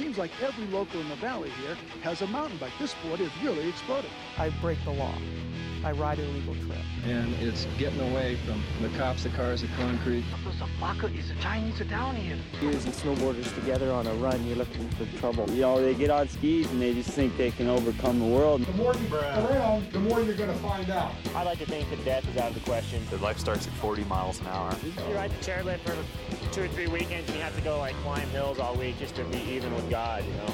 seems like every local in the valley here has a mountain bike. This sport is really exploding. I break the law. I ride a legal trip. And it's getting away from the cops, the cars, the concrete. Those fucker is the Chinese are down here. Skiers and snowboarders together on a run, you're looking for trouble. You know, they get on skis and they just think they can overcome the world. The more you around, the more you're going to find out. I like to think that death is out of the question. The life starts at 40 miles an hour. You ride the chairlift for two or three weekends and you have to go like climb hills all week just to be even with God, you know?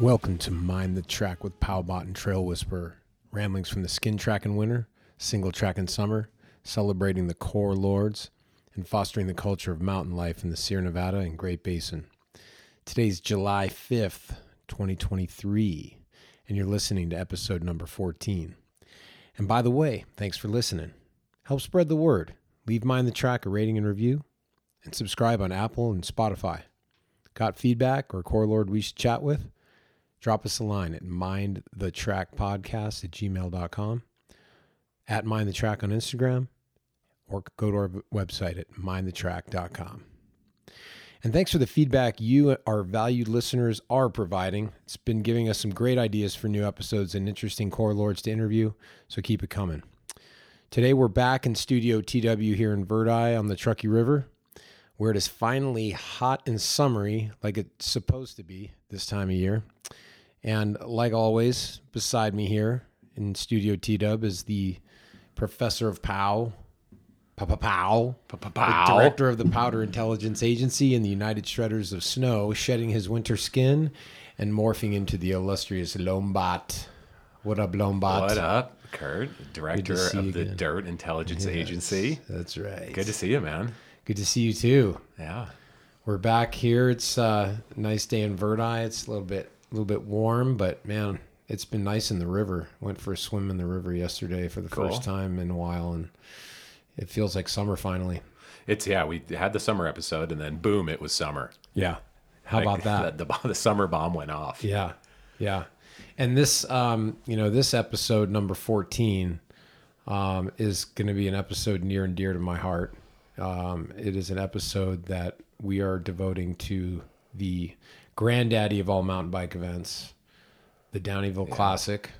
Welcome to Mind the Track with Powbot and Trail Whisperer. Ramblings from the skin track in winter, single track in summer, celebrating the core lords, and fostering the culture of mountain life in the Sierra Nevada and Great Basin. Today's July 5th, 2023, and you're listening to episode number 14. And by the way, thanks for listening. Help spread the word. Leave Mind the Track a rating and review, and subscribe on Apple and Spotify. Got feedback or core lord we should chat with? drop us a line at mindthetrackpodcast at gmail.com, at mindthetrack on Instagram, or go to our website at mindthetrack.com. And thanks for the feedback you, our valued listeners, are providing. It's been giving us some great ideas for new episodes and interesting core lords to interview, so keep it coming. Today we're back in Studio TW here in Verdi on the Truckee River, where it is finally hot and summery like it's supposed to be this time of year. And like always, beside me here in Studio T Dub is the professor of POW, Pow, Pow, the director of the Powder Intelligence Agency and the United Shredders of Snow, shedding his winter skin and morphing into the illustrious Lombat. What up, Lombat? What up, Kurt? Director of the again. Dirt Intelligence Yes, Agency. That's right. Good to see you, man. Good to see you too. Yeah. We're back here. It's uh, a nice day in Verdi. It's a little bit, a little bit warm, but man, it's been nice in the river. Went for a swim in the river yesterday for the Cool. first time in a while, and it feels like summer finally. It's yeah. We had the summer episode, and then boom, it was summer. Yeah. How Like, about that? The, the, the summer bomb went off. Yeah, yeah. And this, um, you know, this episode number fourteen um, is going to be an episode near and dear to my heart. Um, it is an episode that we are devoting to the granddaddy of all mountain bike events, the Downieville Classic,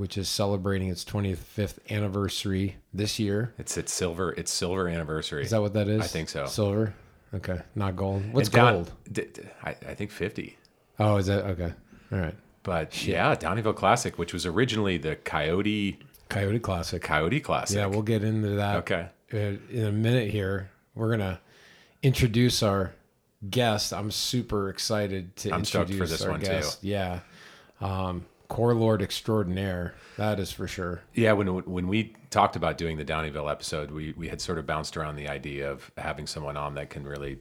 which is celebrating its 25th anniversary this year. It's its silver. It's silver anniversary. Is that what that is? I think so. Silver. Okay, not gold. What's Don- gold? d- d- I, I think fifty. Oh, is that okay? All right. But yeah, Downieville Classic, which was originally the Coyote Coyote Classic. Coyote Classic. Yeah, we'll get into that. Okay. uh, In a minute here, we're gonna introduce our guest. I'm super excited to I'm introduce for this our one, too. guest. Yeah, um, Core Lord extraordinaire. That is for sure. Yeah, when when we talked about doing the Downieville episode, we we had sort of bounced around the idea of having someone on that can really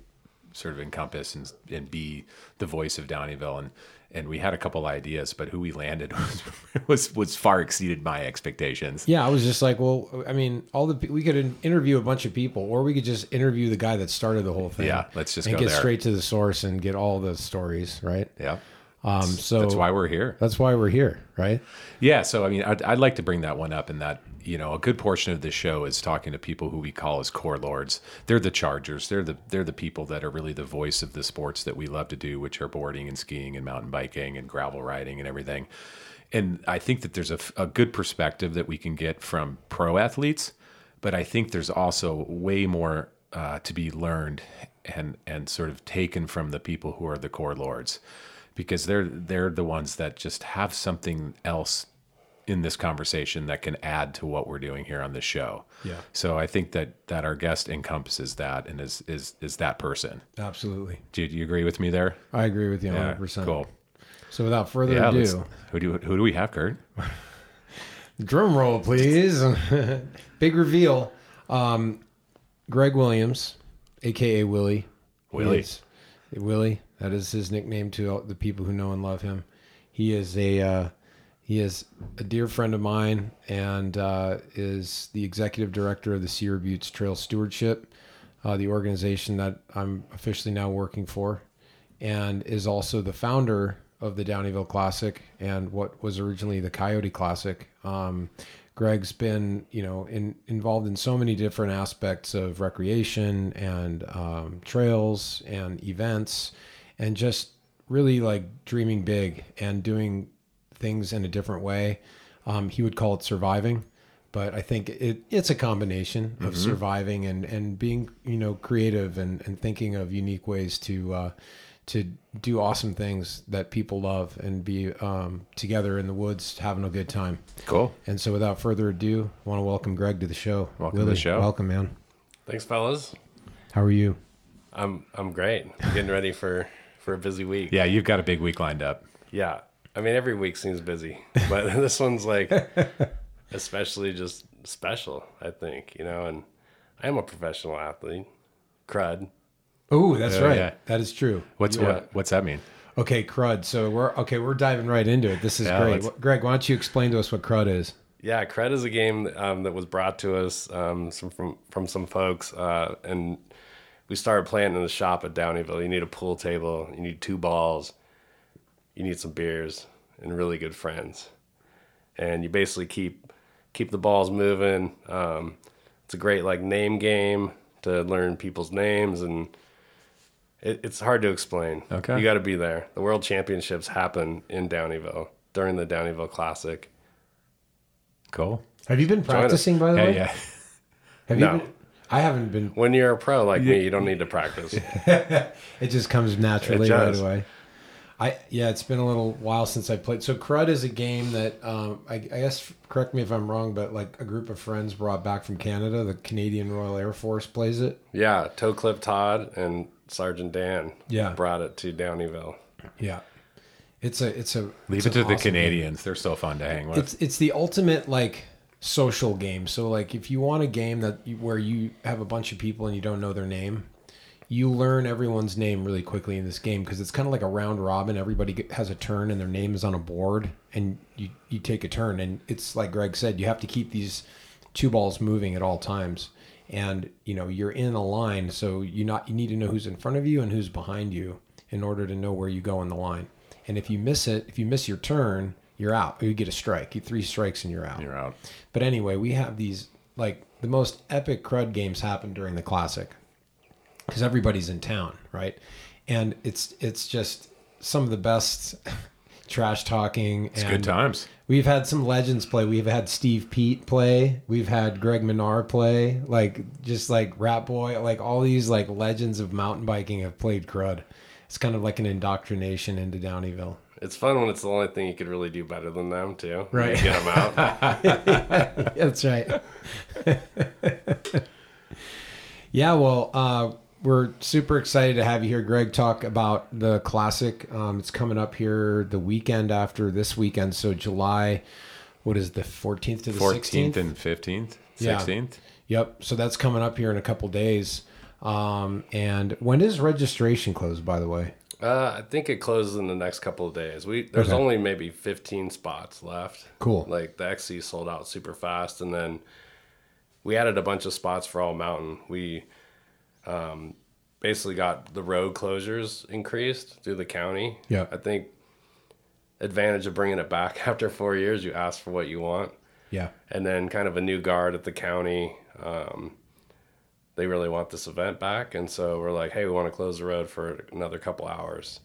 sort of encompass and and be the voice of Downieville and and we had a couple ideas, but who we landed was was, was far exceeded my expectations. Yeah, I was just like, well, I mean, all the we could interview a bunch of people, or we could just interview the guy that started the whole thing. Yeah, let's just and go get there. straight to the source and get all the stories, right? Yeah. Um, so That's why we're here. That's why we're here, right? Yeah, so I mean, I'd, I'd like to bring that one up, in that you know, a good portion of this show is talking to people who we call as core lords. They're the chargers. They're the they're the people that are really the voice of the sports that we love to do, which are boarding and skiing and mountain biking and gravel riding and everything. And I think that there's a, a good perspective that we can get from pro athletes, but I think there's also way more uh, to be learned and and sort of taken from the people who are the core lords because they're they're the ones that just have something else in this conversation that can add to what we're doing here on the show. Yeah. So I think that that our guest encompasses that and is is is that person. Absolutely, Do you, do you agree with me there? I agree with you 100. percent Cool. So without further Yeah. ado, Who do who do we have, Kurt? Drum roll, please. Big reveal. Um, Greg Williams, aka Willie. Willie. Willie. That is his nickname to the people who know and love him. He is a uh, he is a dear friend of mine and uh, is the executive director of the Sierra Buttes Trail Stewardship, uh, the organization that I'm officially now working for, and is also the founder of the Downieville Classic and what was originally the Coyote Classic. Um, Greg's been, you know, in, involved in so many different aspects of recreation and um, trails and events, and just really like dreaming big and doing things in a different way. Um, he would call it surviving, but I think it, it's a combination of surviving and, and being, you know, creative and, and thinking of unique ways to uh, to do awesome things that people love and be um, together in the woods having a good time. Cool. And so, without further ado, I want to welcome Greg to the show. Welcome to the show. Welcome, man. Thanks, fellas. How are you? I'm I'm great. I'm getting ready for for a busy week. Yeah, you've got a big week lined up. Yeah. I mean, every week seems busy, but this one's like especially just special. I think you know, and I am a professional athlete. Crud. Oh, that's Yeah, right. yeah. That is true. What's Yeah. what? What's that mean? Okay, crud. So we're okay. We're diving right into it. This is Yeah, great. let's- Greg, why don't you explain to us what crud is? Yeah, Crud is a game um, that was brought to us um, some, from from some folks, uh, and we started playing in the shop at Downieville. You need a pool table, you need two balls, you need some beers, and really good friends. And you basically keep keep the balls moving. Um, it's a great like name game to learn people's names, and it, it's hard to explain. Okay. you got to be there. The World Championships happen in Downieville during the Downieville Classic. Cool. Have you been practicing, by the Yeah, way? yeah. Have No. you? Been, I haven't been. When you're a pro like me, you don't need to practice. It just comes naturally It right does. away. I yeah, it's been a little while since I played. So crud is a game that um, I, I guess correct me if I'm wrong, but like a group of friends brought back from Canada. The Canadian Royal Air Force plays it. Yeah, Toe Clip Todd and Sergeant Dan Yeah. brought it to Downieville. Yeah, it's a it's a Leave it's it an to the awesome game. Canadians. They're so fun to hang with. It's it's the ultimate like social game. So like if you want a game that where you have a bunch of people and you don't know their name, you learn everyone's name really quickly in this game because it's kind of like a round robin. Everybody has a turn and their name is on a board, and you you take a turn. And it's like Greg said, you have to keep these two balls moving at all times. And you know you're in a line, so you not you need to know who's in front of you and who's behind you in order to know where you go in the line. And if you miss it, if you miss your turn, you're out. You get a strike. You three strikes and you're out. You're out. But anyway, we have these like the most epic crud games happen during the classic because everybody's in town, right? And it's it's just some of the best trash talking. It's and good times. We've had some legends play. We've had Steve Peat play. We've had Greg Minnaar play. Like just like Rat Boy. Like all these like legends of mountain biking have played crud. It's kind of like an indoctrination into Downieville. It's fun when it's the only thing you could really do better than them too. Right. You get them out. That's right. yeah, well, uh, we're super excited to have you here, Greg. Talk about the classic. Um, it's coming up here the weekend after this weekend, so July. What is the 14th to the 14th 16th? and 15th, Yeah. 16th. Yep. So that's coming up here in a couple days. Um, and when does registration close? By the way. Uh, I think it closes in the next couple of days. We there's Okay. only maybe 15 spots left. Cool. Like the XC sold out super fast, and then we added a bunch of spots for all mountain. We um, basically got the road closures increased through the county. Yeah. I think advantage of bringing it back after four years, you ask for what you want, Yeah. and then kind of a new guard at the county. Um, they really want this event back, and so we're like, hey, we want to close the road for another couple hours,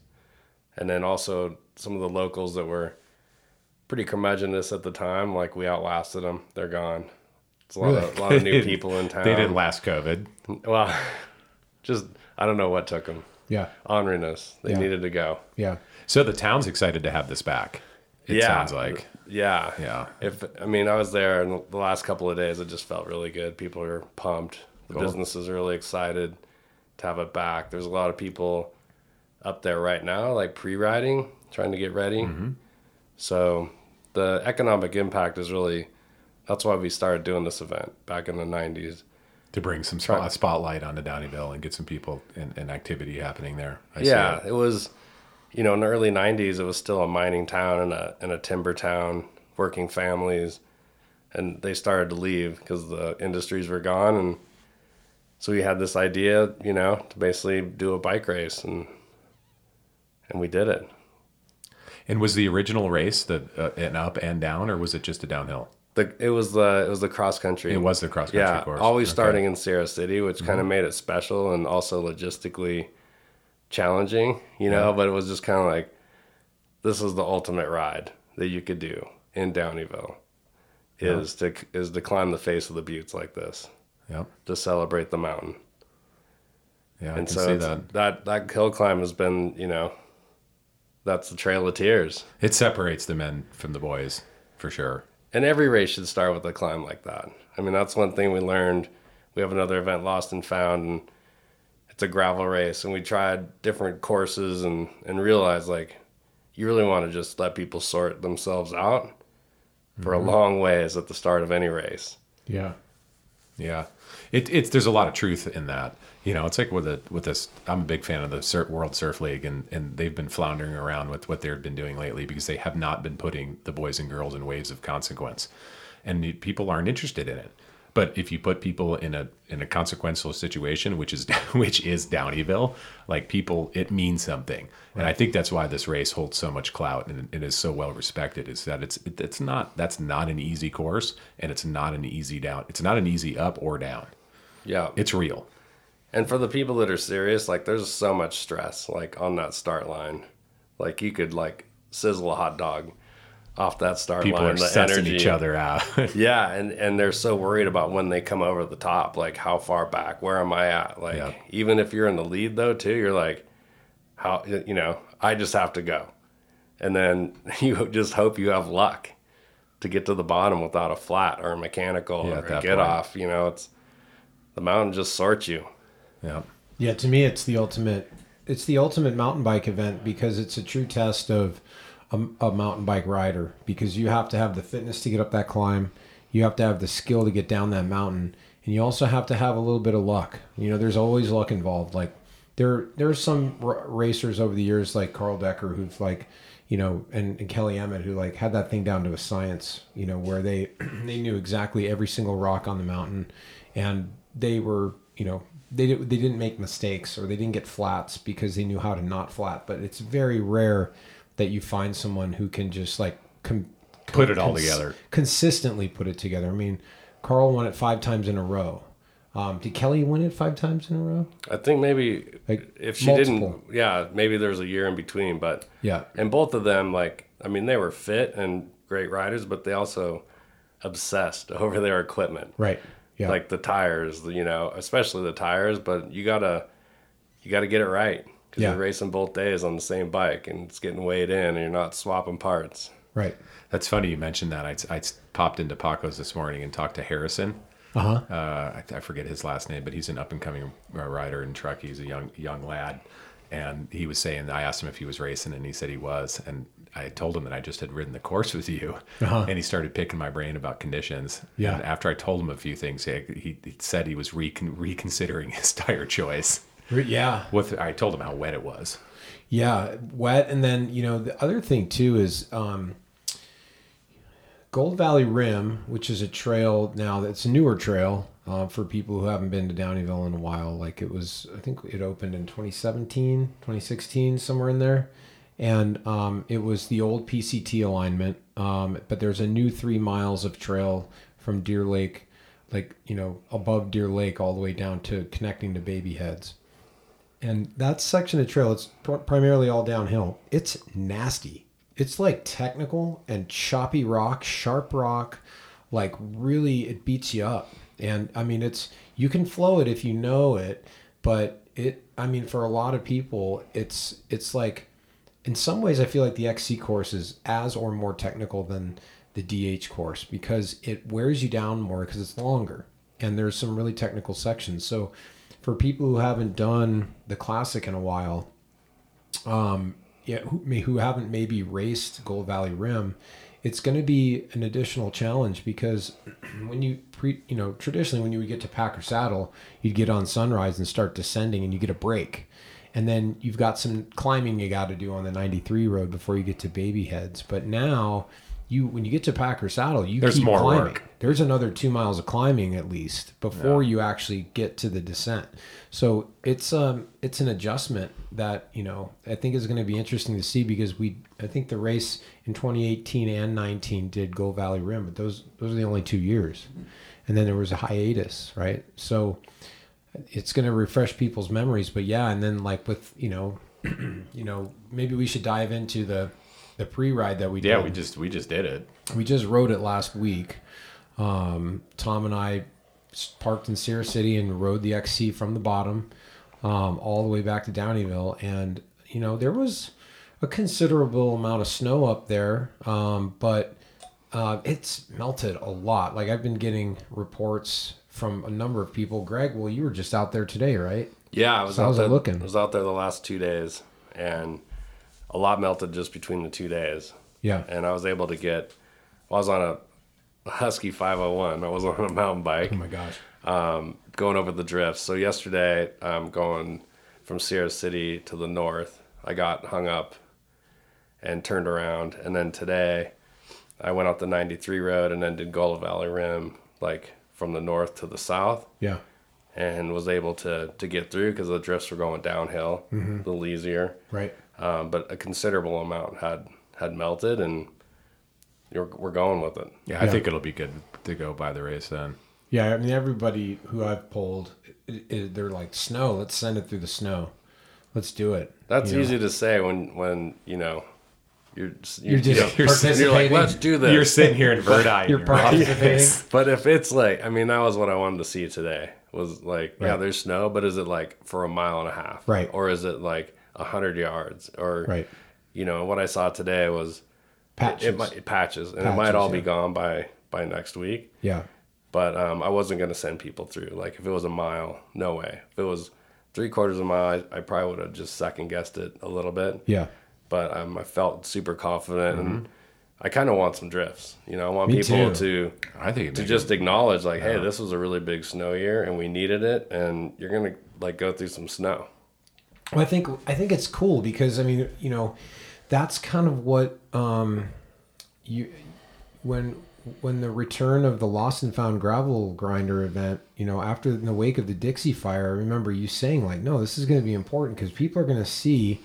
and then also some of the locals that were pretty curmudgeonous at the time, like we outlasted them. They're gone. It's a lot, of, a lot of new people in town. They didn't last COVID. Well, just I don't know what took them. Yeah. Honoriness. They Yeah. needed to go. Yeah. So the town's excited to have this back. It yeah, sounds like. Yeah. Yeah. If I mean, I was there, and the last couple of days, it just felt really good. People are pumped. The Cool. business is really excited to have it back. There's a lot of people up there right now, like pre-riding, trying to get ready. Mm-hmm. So the economic impact is really. That's why we started doing this event back in the '90s. To bring some spot, spotlight onto Downieville and get some people and, activity happening there. I yeah, it. it was, you know, in the early '90s, it was still a mining town and a and a timber town, working families, and they started to leave because the industries were gone, and so we had this idea, you know, to basically do a bike race, and and we did it. And was the original race the uh, an up and down, or was it just a downhill? The it was the it was the cross country. It was the cross country yeah, course. always Okay. starting in Sierra City, which kind Mhm. of made it special and also logistically challenging. You know, Yeah. but it was just kind of like this is the ultimate ride that you could do in Downieville. Yeah. Is to is to climb the face of the buttes like this. Yep. To celebrate the mountain. Yeah, I and can so see that. that that hill climb has been, you know, that's the Trail of Tears. It separates the men from the boys, for sure. And every race should start with a climb like that. I mean, that's one thing we learned. We have another event, Lost and Found, and it's a gravel race. And we tried different courses and, and realized like you really want to just let people sort themselves out for Mhm. a long ways at the start of any race. Yeah. Yeah, it, it's there's a lot of truth in that. You know, it's like with a with this. I'm a big fan of the World Surf League, and and they've been floundering around with what they've been doing lately because they have not been putting the boys and girls in waves of consequence, and people aren't interested in it. But if you put people in a in a consequential situation, which is which is Downieville, like people, it means something, and I think that's why this race holds so much clout and it is so well respected. Is that it's it, it's not that's not an easy course, and it's not an easy down. It's not an easy up or down. Yeah. It's real. And for the people that are serious, like there's so much stress like on that start line. Like you could like sizzle a hot dog off that start People line. are the sussing energy. each other out. yeah, and and they're so worried about when they come over the top, like how far back, where am I at? Like even if you're in the lead though too, you're like how you know, I just have to go. And then you just hope you have luck to get to the bottom without a flat or a mechanical Yeah, or a get point. off, you know, it's the mountain just sorts you. Yeah. Yeah, to me, it's the ultimate. It's the ultimate mountain bike event because it's a true test of a, a mountain bike rider. Because you have to have the fitness to get up that climb, you have to have the skill to get down that mountain, and you also have to have a little bit of luck. You know, there's always luck involved. Like there, there's some r- racers over the years, like Carl Decker, who've like, you know, and, and Kelli Emmett, who like had that thing down to a science. You know, where they they knew exactly every single rock on the mountain, and they were, you know, they they didn't make mistakes or they didn't get flats because they knew how to not flat. But it's very rare that you find someone who can just like com- Put it all together. consistently put it together. I mean, Carl won it five times in a row. Um, did Kelli win it five times in a row? I think maybe Like, if she multiple. didn't, yeah, maybe there's a year in between, but Yeah. and both of them, like, I mean, they were fit and great riders, but they also obsessed over their equipment, Right. Yeah. Like the tires, you know, especially the tires. But you gotta, you gotta get it right because Yeah. you're racing both days on the same bike and it's getting weighed in, and you're not swapping parts. Right. That's funny you mentioned that. I, I popped into Paco's this morning and talked to Harrison. Uh-huh. Uh, I, I forget his last name, but he's an up and coming uh, rider in truck. He's a young young lad, and he was saying. I asked him if he was racing, and he said he was. And I told him that I just had ridden the course with you, Uh-huh. and he started picking my brain about conditions. Yeah. And after I told him a few things, he, he, he said he was recon, reconsidering his tire choice. Yeah. With I told him how wet it was. Yeah, wet, and then you know the other thing too is um, Gold Valley Rim, which is a trail now that's a newer trail uh, for people who haven't been to Downieville in a while. Like it was, I think it opened in 2017, 2016, somewhere in there, and um, it was the old PCT alignment. Um, but there's a new three miles of trail from Deer Lake, like you know above Deer Lake, all the way down to connecting to Baby Heads and that section of trail it's pr- primarily all downhill. It's nasty. It's like technical and choppy rock sharp rock. Like really it beats you up. And i mean it's you can flow it if you know it but it i mean for a lot of people it's it's like in some ways i feel like the xc course is as or more technical than the dh course because it wears you down more because it's longer. And there's some really technical sections. So for people who haven't done the classic in a while, um, yeah, who, who haven't maybe raced Gold Valley Rim, it's going to be an additional challenge because when you pre, you know, traditionally when you would get to Packer Saddle, you'd get on Sunrise and start descending, and you get a break, and then you've got some climbing you got to do on the 93 road before you get to Baby Heads. But now you when you get to Packer Saddle, you There's keep more climbing. work. There's another two miles of climbing at least before you actually get to the descent. So it's um it's an adjustment that you know I think is going to be interesting to see because we I think the race in 2018 and 19 did Gold Valley Rim, but those those are the only two years, and then there was a hiatus, right? So it's going to refresh people's memories, but yeah, and then like with you know, you know maybe we should dive into the the pre-ride that we Yeah, did. we just we just did it. We just rode it last week. Um, Tom and I parked in Sierra City and rode the XC from the bottom um, all the way back to Downieville. And, you know, there was a considerable amount of snow up there, um, but uh, it's melted a lot. Like, I've been getting reports from a number of people. Greg, well, you were just out there today, right? Yeah, I was So out how's it there. looking? I was out there the last two days, and a lot melted just between the two days. Yeah. And I was able to get. I was on a Husky 501. I was on a mountain bike. Oh, my gosh. um, going over the drifts. So yesterday, um, going from Sierra City to the north, I got hung up and turned around, and then today, I went out the 93 road and then did Gold Valley Rim, like from the north to the south, Yeah. and was able to to get through because the drifts were going downhill, Mhm. a little easier. Right. Um, but a considerable amount had had melted, and you're, we're going with it. Yeah, I think it'll be good to go by the race then. Yeah, I mean, everybody who I've polled, it, it, they're like, snow, let's send it through the snow. Let's do it. That's You know? easy to say when when you know you're You're just you know, You're and you're like let's do this. You're sitting here in But- Verdi You're you're participating. yes. But if it's like, I mean, that was what I wanted to see today. Was like, yeah, there's snow, but is it like for a mile and a half, Right. Or is it like a hundred yards, or Right. You know, what I saw today was Patches. It, it might patches, and it might all be gone by by next week. Yeah. But um, I wasn't going to send people through. Like if it was a mile, no way. If it was three quarters of a mile, I, I probably would have just second guessed it a little bit. Yeah. But um, I felt super confident, and I kind of want some drifts. You know, I want Me people too. to I think to just it- acknowledge like, hey, this was a really big snow year, and we needed it, and you're gonna like go through some snow. Well, I think I think it's cool because I mean, you know, that's kind of what um, you when when the return of the lost and found gravel grinder event, you know, after in the wake of the Dixie fire, I remember you saying like, no, this is going to be important because people are going to see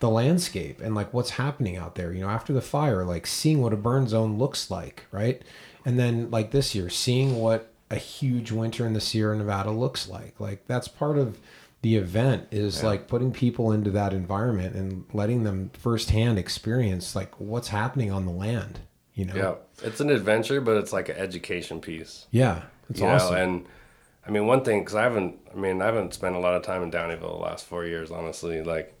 the landscape and like what's happening out there, you know, after the fire, like seeing what a burn zone looks like, right? And then like this year, seeing what a huge winter in the Sierra Nevada looks like. Like that's part of the event is like putting people into that environment and letting them firsthand experience like what's happening on the land, you know? Yeah, it's an adventure, but it's like an education piece. Yeah, it's you awesome. Know? And I mean, one thing because I haven't, I mean, I haven't spent a lot of time in Downieville the last four years. Honestly, like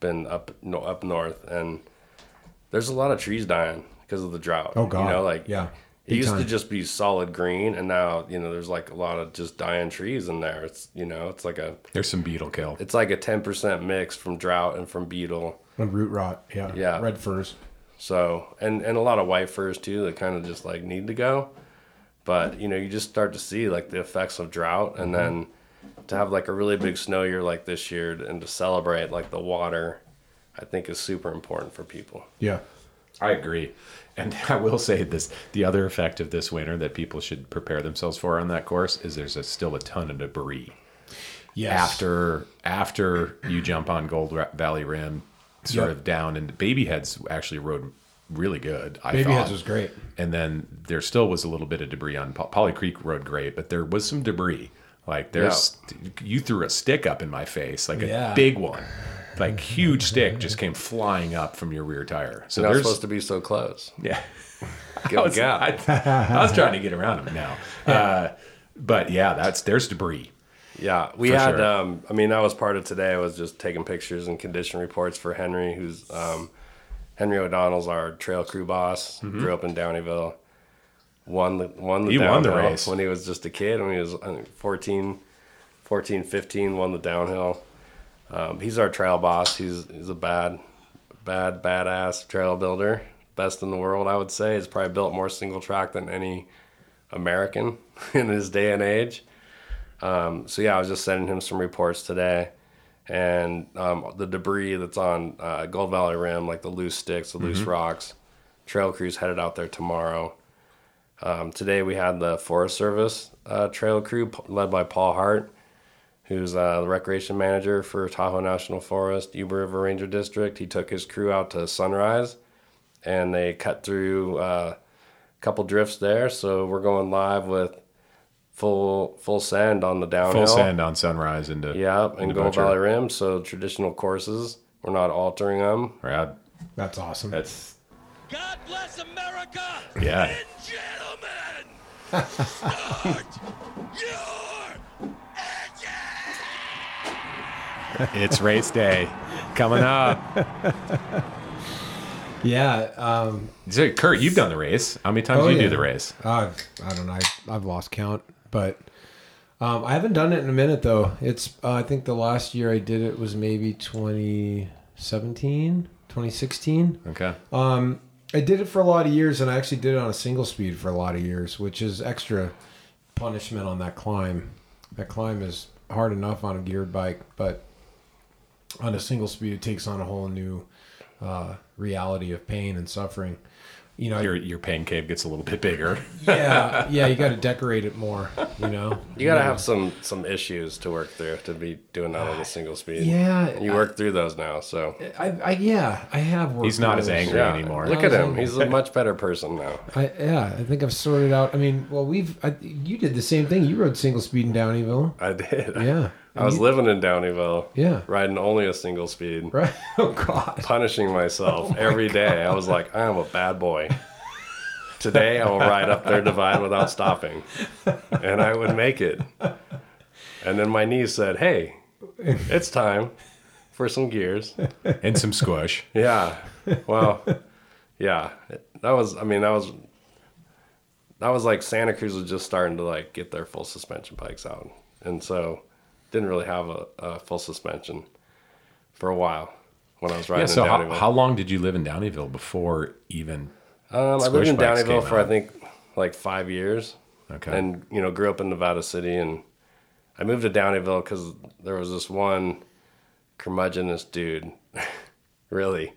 been up no, up north, and there's a lot of trees dying because of the drought. Oh, God. you know, like Yeah. It Big used to just be solid green, and now you know there's like a lot of just dying trees in there. It's you know it's like a There's some beetle kill. it's like a ten percent mix from drought and from beetle. And root rot, yeah. Yeah. Red firs. So and and a lot of white firs too that kind of just like need to go. But you know you just start to see like the effects of drought, and mm-hmm. then to have like a really big snow year like this year and to celebrate like the water, I think is super important for people. Yeah. I agree. And I will say this the other effect of this winter that people should prepare themselves for on that course is there's a, still a ton of debris. Yes. After after you jump on Gold Valley Rim, sort Yep. of down, and Babyheads actually rode really good. I Babyheads thought. Heads was great. And then there still was a little bit of debris on Po- Pauley Creek rode great, but there was some debris. Like there's you threw a stick up in my face, like a Yeah. big one, like huge stick just came flying up from your rear tire. So You're not supposed to be so close. yeah. Give I was, gap. I, I was trying to get around him now. Uh, but yeah, that's there's debris. Yeah, we had. sure. Um, I mean, that was part of today. I was just taking pictures and condition reports for Henry, who's um, Henry O'Donnell's our trail crew boss. Grew up in Downieville. Won the won the Mm-hmm. He won the race. when he was just a kid. When he was I think, 14, 14, 15, won the downhill. Um, he's our trail boss. He's he's a bad, bad, badass trail builder. Best in the world, I would say. He's probably built more single track than any American in his day and age. Um, so yeah, I was just sending him some reports today, and um, the debris that's on uh, Gold Valley Rim, like the loose sticks, the loose rocks, trail crews headed out there tomorrow. Um, today we had the Forest Service uh, trail crew p- led by Paul Hart, who's uh, the recreation manager for Tahoe National Forest, Yuba River Ranger District. He took his crew out to Sunrise, and they cut through uh, a couple drifts there. So we're going live with full full send on the downhill. Full sand on Sunrise into Yeah, and into Gold Butcher. Valley Rim. So traditional courses. We're not altering them. Right. That's awesome. That's God bless America! Yeah. And gentlemen, start it's race day coming up. yeah. Um, So, Kurt, you've done the race. How many times oh, do you yeah. do the race? Uh, I don't know. I, I've lost count, but um, I haven't done it in a minute though. It's uh, I think the last year I did it was maybe 2017, 2016. Okay. Um, I did it for a lot of years, and I actually did it on a single speed for a lot of years, which is extra punishment on that climb. That climb is hard enough on a geared bike, but on a single speed, it takes on a whole new uh, reality of pain and suffering. You know, Your your pain cave gets a little bit bigger. yeah, yeah, you got to decorate it more. You know, You got to have some some issues to work through to be doing that on a single speed. Yeah, And you work through those now. So I, I yeah, I have. Worked He's not through as those. angry yeah, anymore. Look at him. He's a much better person now. I, yeah, I think I've sorted out. I mean, well, we've I, you did the same thing. You rode single speed in Downieville. I did. Yeah, I was You- living in Downieville. Yeah. Riding only a single speed. Right. Oh God. Punishing myself Oh, every day. I was like, I am a bad boy. Today I will ride up their divide without stopping. And I would make it. And then my niece said, Hey, it's time for some gears. and some squash. Yeah. Well, yeah. That was I mean, that was that was like Santa Cruz was just starting to like get their full suspension bikes out. And so didn't really have a, a full suspension for a while when I was riding Yeah. So how, how long did you live in Downieville before even? Um, I lived in Downieville for I think like five years. Okay. And you know, grew up in Nevada City, and I moved to Downieville because there was this one curmudgeonous dude, really,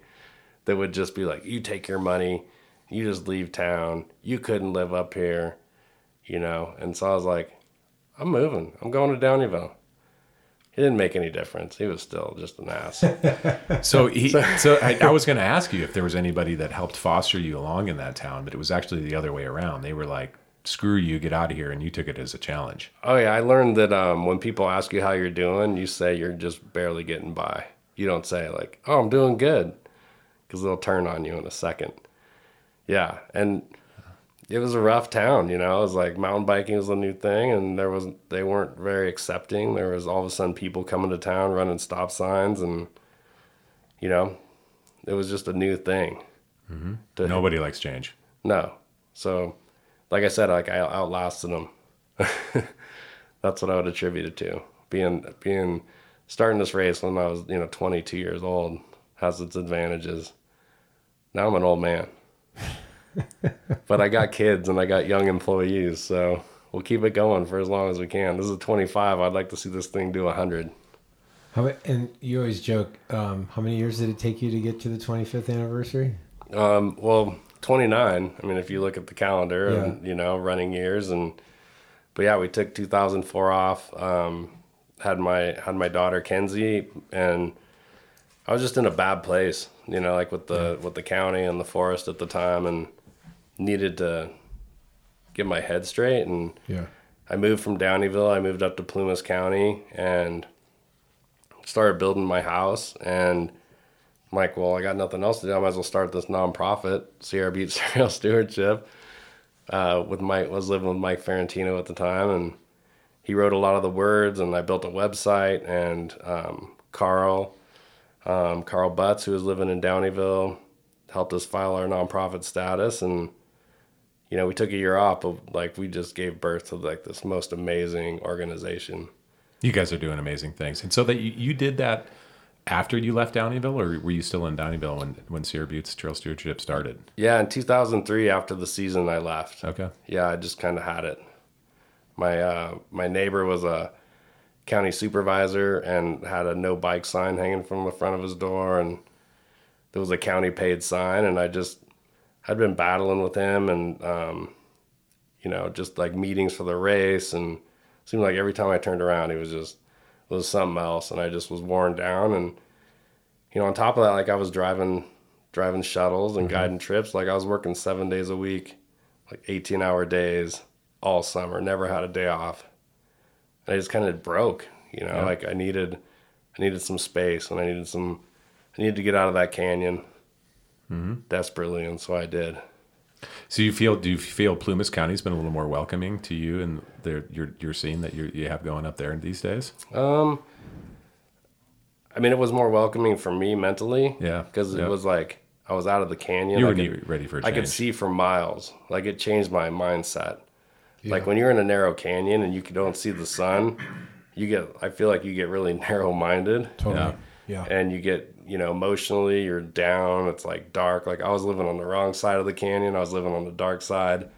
that would just be like, "You take your money, you just leave town. You couldn't live up here," you know. And so I was like, "I'm moving. I'm going to Downieville." He didn't make any difference. He was still just an ass. So he. so I, I was going to ask you if there was anybody that helped foster you along in that town, but it was actually the other way around. They were like, "Screw you, get out of here," and you took it as a challenge. Oh yeah, I learned that um, when people ask you how you're doing, you say you're just barely getting by. You don't say like, "Oh, I'm doing good," because they'll turn on you in a second. Yeah, and it was a rough town. You know, it was like mountain biking was a new thing, and there was they weren't very accepting. There was all of a sudden people coming to town running stop signs, and you know, it was just a new thing. Mm-hmm. To- Nobody likes change. no. So, like I said, like I outlasted them. That's what I would attribute it to. Being being starting this race when I was you know 22 years old has its advantages. Now I'm an old man, but I got kids and I got young employees, so we'll keep it going for as long as we can. This is 25. I'd like to see this thing do 100. How, and you always joke. Um, how many years did it take you to get to the 25th anniversary? Um, well, 29. I mean, if you look at the calendar and, you know, running years and, but yeah, we took 2004 off. Um, had my, had my daughter Kenzie and I was just in a bad place, you know, like with the, with the county and the forest at the time and needed to get my head straight. And Yeah. I moved from Downieville. I moved up to Plumas County and started building my house. And I'm like, well, I got nothing else to do. I might as well start this nonprofit, Sierra Buttes Trail Stewardship. Uh, with Mike, was living with Mike Ferrentino at the time, and he wrote a lot of the words. And I built a website. And um, Carl, um, Carl Butts, who was living in Downieville, helped us file our nonprofit status. And you know, we took a year off, but like we just gave birth to like this most amazing organization. You guys are doing amazing things, and so that you, you did that after you left Downieville, or were you still in Downieville when when Sierra Buttes Trail Stewardship started? Yeah, in 2003, after the season, I left. Okay. Yeah, I just kind of had it. My uh, my neighbor was a county supervisor and had a no bike sign hanging from the front of his door, and there was a county paid sign, and I just I'd been battling with him and um, you know just like meetings for the race and it seemed like every time I turned around he was just it was something else and I just was worn down and you know on top of that like I was driving driving shuttles and guiding trips. Like I was working seven days a week like 18 hour days all summer never had a day off. And I just kind of broke you know Yeah. like I needed I needed some space and I needed some I needed to get out of that canyon desperately and so I did So you feel? Do you feel Plumas County's been a little more welcoming to you and their your your scene that you you have going up there these days? Um, I mean, it was more welcoming for me mentally. Yeah, because yeah. it was like I was out of the canyon. You I were could- ready for a I could see for miles. Like it changed my mindset. Like when you're in a narrow canyon and you don't see the sun, you get. I feel like you get really narrow minded. Totally. Yeah. And you get, you know, emotionally, you're down. It's like dark. Like I was living on the wrong side of the canyon. I was living on the dark side.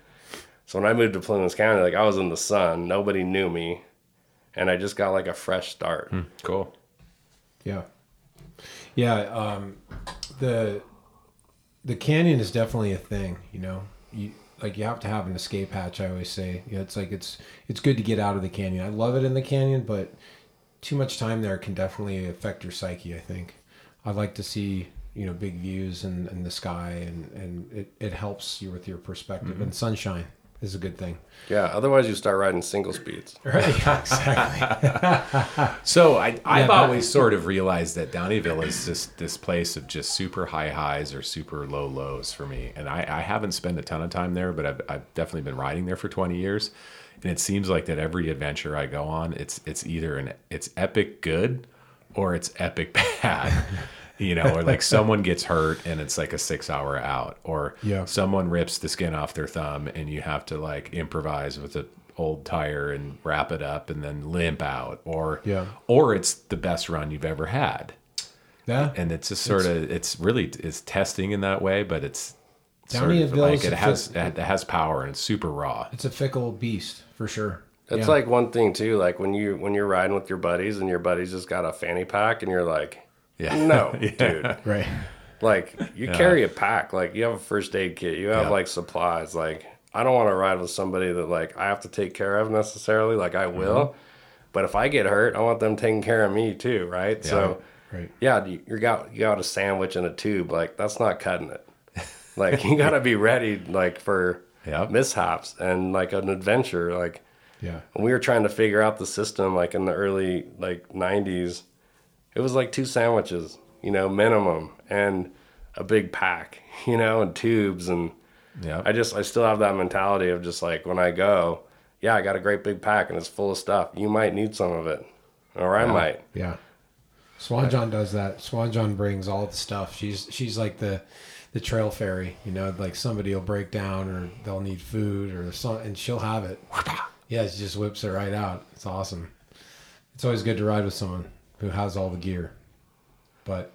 So when I moved to Plumas County, like I was in the sun. Nobody knew me, and I just got like a fresh start. Cool. Yeah. Yeah. Um, the the canyon is definitely a thing. You know, you like you have to have an escape hatch. I always say. You know, it's like it's it's good to get out of the canyon. I love it in the canyon, but too much time there can definitely affect your psyche. I think. I'd like to see you know big views and, and the sky and and it, it helps you with your perspective Mhm. and sunshine is a good thing. Yeah, otherwise you start riding single speeds. Right, exactly. So I, I've Yeah, always sort of realized that Downieville is just this place of just super high highs or super low lows for me. And I, I haven't spent a ton of time there, but I've, I've definitely been riding there for 20 years. And it seems like that every adventure I go on, it's it's either an it's epic good or it's epic bad. You know, or like someone gets hurt and it's like a six hour out, or Yeah. someone rips the skin off their thumb and you have to like improvise with an old tire and wrap it up and then limp out, or Yeah. or it's the best run you've ever had. Yeah. And it's just sort of it's really it's testing in that way, but it's sort of like it a has fit- it has power and it's super raw. It's a fickle beast for sure. It's Yeah. like one thing too, like when you when you're riding with your buddies and your buddies just got a fanny pack and you're like, Yeah. no, Yeah. dude, Right. Like you Yeah. carry a pack, like you have a first aid kit, you have Yeah. like supplies. Like I don't want to ride with somebody that like I have to take care of necessarily. Like I will, Mm-hmm. but if I get hurt, I want them taking care of me too, right? So Right. yeah, you, you got you got a sandwich in a tube, like that's not cutting it. Like you got to be ready, like for Yeah. mishaps and like an adventure. Like Yeah. when we were trying to figure out the system, like in the early like '90s, it was like two sandwiches, you know, minimum, and a big pack, you know, and tubes, and Yeah. I just I still have that mentality of just like when I go, yeah, I got a great big pack and it's full of stuff. You might need some of it, or I might. Yeah. Swan John does that. Swan John brings all the stuff. She's she's like the the trail fairy, you know, like somebody will break down or they'll need food or something and she'll have it. Yeah, she just whips it right out. It's awesome. It's always good to ride with someone who has all the gear. But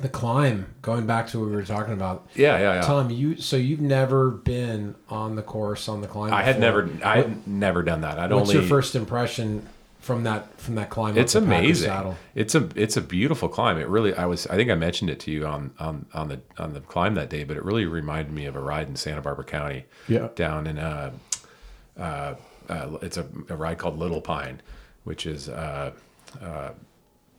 the climb, going back to what we were talking about. Yeah, yeah, yeah. Tom, you so you've never been on the course on the climb. I had never I had never done that. I'd What's only your first impression from that from that climb? it's the amazing. Saddle? It's a it's a beautiful climb. It really I was I think I mentioned it to you on on on the on the climb that day, but it really reminded me of a ride in Santa Barbara County. Yeah. Down in uh uh, uh it's a, a ride called Little Pine, which is uh uh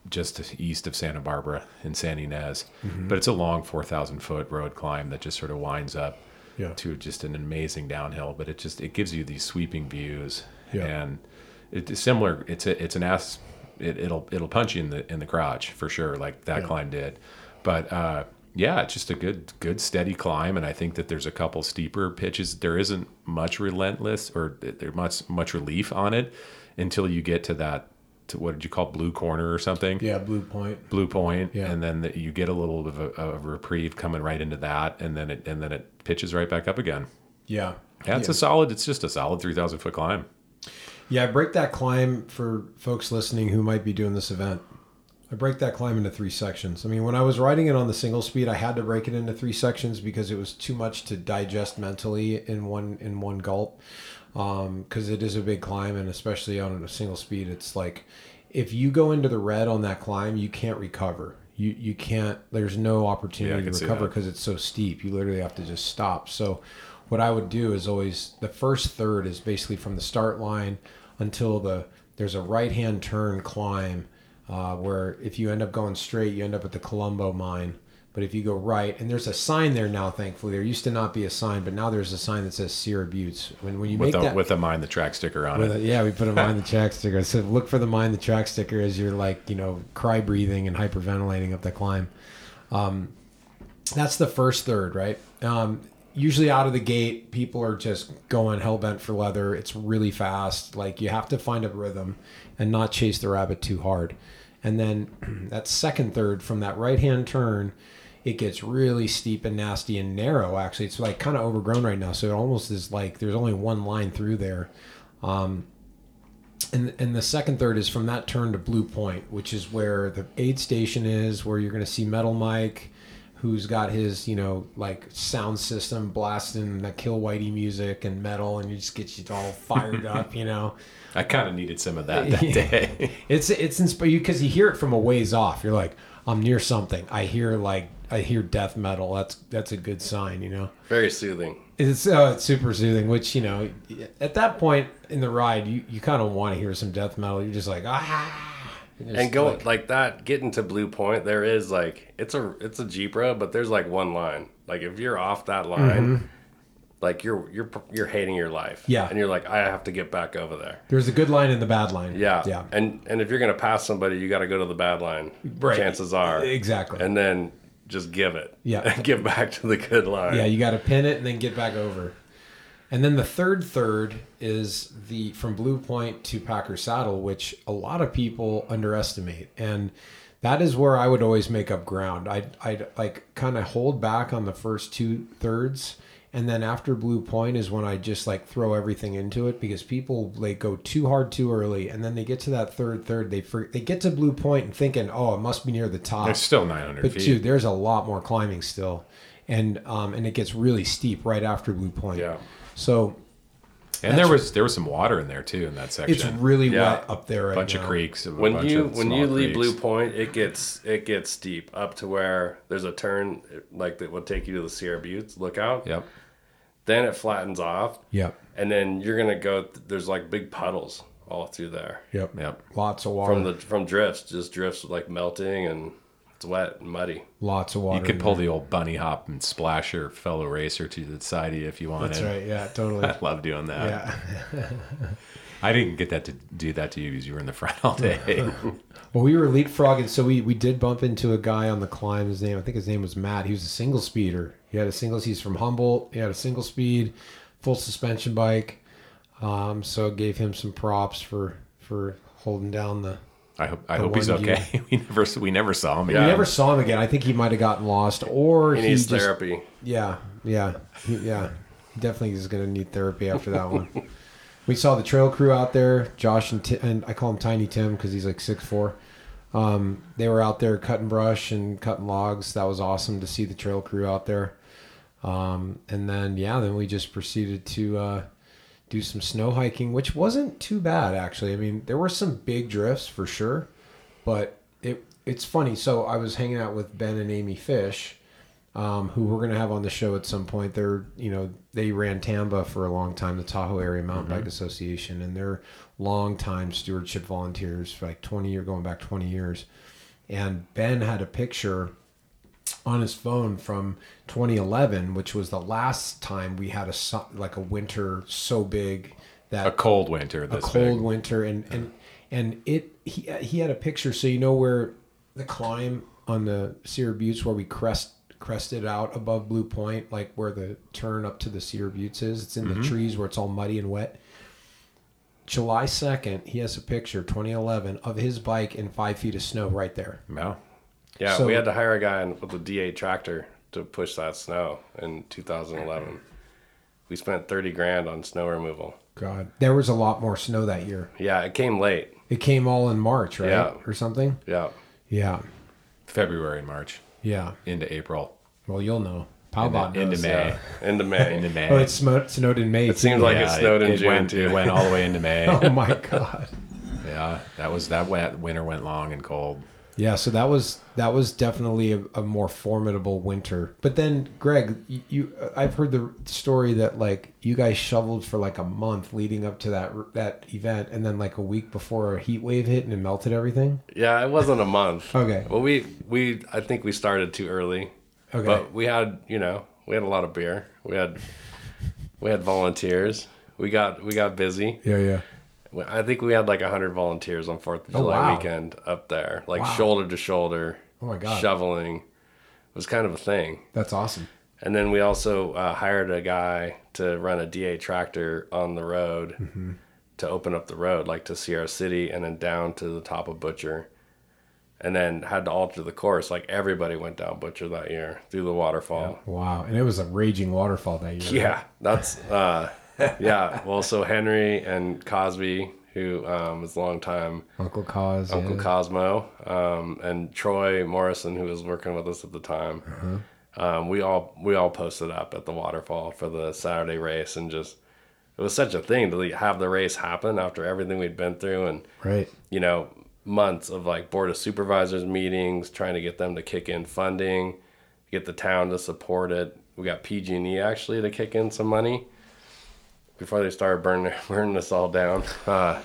just east of Santa Barbara in San Ynez. Mhm. But it's a long 4,000 foot road climb that just sort of winds up Yeah. to just an amazing downhill. But it just it gives you these sweeping views, Yeah. and it's similar. It's a, it's an ass. It, it'll it'll punch you in the in the crotch for sure, like that Yeah. climb did. But uh, yeah, it's just a good good steady climb, and I think that there's a couple steeper pitches. There isn't much relentless or there much much relief on it until you get to that. To what did you call blue corner or something? Yeah, Blue Point. Blue Point, Yeah. and then the, you get a little bit of a, of reprieve coming right into that, and then it and then it pitches right back up again. Yeah. Yeah, it's Yeah. a solid. It's just a solid three thousand foot climb. Yeah, I break that climb for folks listening who might be doing this event. I break that climb into three sections. I mean, when I was riding it on the single speed, I had to break it into three sections because it was too much to digest mentally in one in one gulp. Um, because it is a big climb, and especially on a single speed, it's like if you go into the red on that climb, you can't recover. you you can't. There's no opportunity can to recover because it's so steep. You literally have to just stop. So, what I would do is always the first third is basically from the start line until the there's a right hand turn climb uh, where if you end up going straight, you end up at the Colombo mine. But if you go right, and there's a sign there now, thankfully. There used to not be a sign, but now there's a sign that says Sierra Buttes. When when you with make a, that with a mind the track sticker on it. a- yeah, we put a mind the track sticker. So look for the mind the track sticker as you're like, you know, cry breathing and hyperventilating up the climb. Um, that's the first third, right? Um, usually out of the gate, people are just going hell bent for leather. It's really fast. Like you have to find a rhythm and not chase the rabbit too hard. And then that second third from that right hand turn, it gets really steep and nasty and narrow. Actually, it's like kind of overgrown right now, so it almost is like there's only one line through there. Um, and and the second third is from that turn to Blue Point, which is where the aid station is, where you're going to see Metal Mike, who's got his you know like sound system blasting the Kill Whitey music and metal, and you just get you all fired up, you know. I kind of needed some of that that day. it's it's because you hear it from a ways off. You're like, I'm near something. I hear like I hear death metal. That's that's a good sign, you know. Very soothing. It's uh, it's super soothing. Which you know, at that point in the ride, you, you kind of want to hear some death metal. You're just like ah, and go like- like, that, getting to Blue Point, there is like it's a it's a Jeep road, but there's like one line. Like if you're off that line, Mhm. like you're you're you're hating your life. Yeah. and you're like, I have to get back over there. There's a good line and the bad line. Yeah, yeah. And and if you're gonna pass somebody, you got to go to the bad line. Right. Chances are Exactly. And then just give it. Yeah. And get back to the good line. Yeah, you got to pin it and then get back over. And then the third third is the from Blue Point to Packer Saddle, which a lot of people underestimate. And that is where I would always make up ground. I'd, I'd like kind of hold back on the first two thirds. And then after Blue Point is when I just like throw everything into it because people like go too hard too early, and then they get to that third third. They for, they get to Blue Point and thinking, oh, it must be near the top. It's still 900 but feet. dude, there's a lot more climbing still, and um, and it gets really steep right after Blue Point. Yeah. So And there was there was some water in there too in that section. It's really Yeah. wet up there right bunch now. of creeks. a when bunch you of when small you leave creeks. Blue Point, it gets it gets steep up to where there's a turn like that will take you to the Sierra Buttes lookout. Yep. Then it flattens off. Yep. And then you're gonna go. There's like big puddles all through there Yep. Yep. Lots of water. from the from drifts. Just drifts like melting and it's wet and muddy. Lots of water. You could pull there. the old bunny hop and splash your fellow racer to the side of you if you wanted. That's right. Yeah. Totally. I love doing that. yeah. I didn't get that to do that to you because you were in the front all day. Well, we were leapfrogging, so we, we did bump into a guy on the climb. His name, I think his name was Matt. He was a single speeder. He had a single. He's from Humboldt. He had a single speed, full suspension bike. Um, so gave him some props for for holding down the. I hope I hope he's one gear. okay. we never we never saw him. We again. never saw him again. I think he might have gotten lost, or He he, needs just, therapy. Yeah, yeah, he, yeah. He definitely is going to need therapy after that one. we saw the trail crew out there, Josh and Ti- and I call him Tiny Tim because he's like six four. Um, they were out there cutting brush and cutting logs. That was awesome to see the trail crew out there. Um, and then yeah, then we just proceeded to uh, do some snow hiking, which wasn't too bad actually. I mean, there were some big drifts for sure, but it it's funny. So I was hanging out with Ben and Amy Fish, um, who we're gonna have on the show at some point. They're you know they ran Tamba for a long time, the Tahoe Area Mountain Bike Association, and they're long time stewardship volunteers for like twenty year going back twenty years. And Ben had a picture on his phone from 2011, which was the last time we had a like a winter so big that a cold winter. a cold big. winter and and and it he he had a picture so you know where the climb on the Sierra Buttes where we crest crested out above Blue Point like where the turn up to the Sierra Buttes is it's in Mm-hmm. the trees where it's all muddy and wet July 2nd he has a picture 2011 of his bike in five feet of snow right there Wow. Yeah, So- we had to hire a guy with a D8 tractor to push that snow in 2011. We spent 30 grand on snow removal. God there was a lot more snow that year Yeah, it came late. it came all in March right Yeah. or something Yeah. yeah February and March yeah into April. well you'll know Powbot into knows. May. Yeah. Into May. Into May. oh it snowed, snowed in May It seems like it snowed in it June, went, too. It went all the way into May. oh my god yeah, that was that wet winter went long and cold. Yeah, so that was that was definitely a, a more formidable winter. But then, Greg, you, you I've heard the story that like you guys shoveled for like a month leading up to that that event, and then like a week before a heat wave hit and it melted everything. Yeah, it wasn't a month. Okay. Well, we we I think we started too early. Okay. But we had you know we had a lot of beer. We had we had volunteers. We got we got busy. Yeah, yeah. I think we had like hundred volunteers on Fourth of Oh, July wow. weekend up there, like Wow. shoulder to shoulder. Oh my God. Shoveling it was kind of a thing. That's awesome. And then we also uh, hired a guy to run a D8 tractor on the road Mm-hmm. to open up the road, like to Sierra City and then down to the top of Butcher. And then had to alter the course. Like everybody went down Butcher that year through the waterfall. Wow, and it was a raging waterfall that year. Yeah, that's uh, yeah. Well, so Henry and Cosby, who um, was a long time Uncle Cos. Uncle yeah. Cosmo, um, and Troy Morrison, who was working with us at the time. Uh-huh. Um, we all we all posted up at the waterfall for the Saturday race, and just it was such a thing to have the race happen after everything we'd been through, and Right. you know months of like board of supervisors meetings, trying to get them to kick in funding, get the town to support it. We got PG&E actually to kick in some money before they started burning burning us all down. Uh,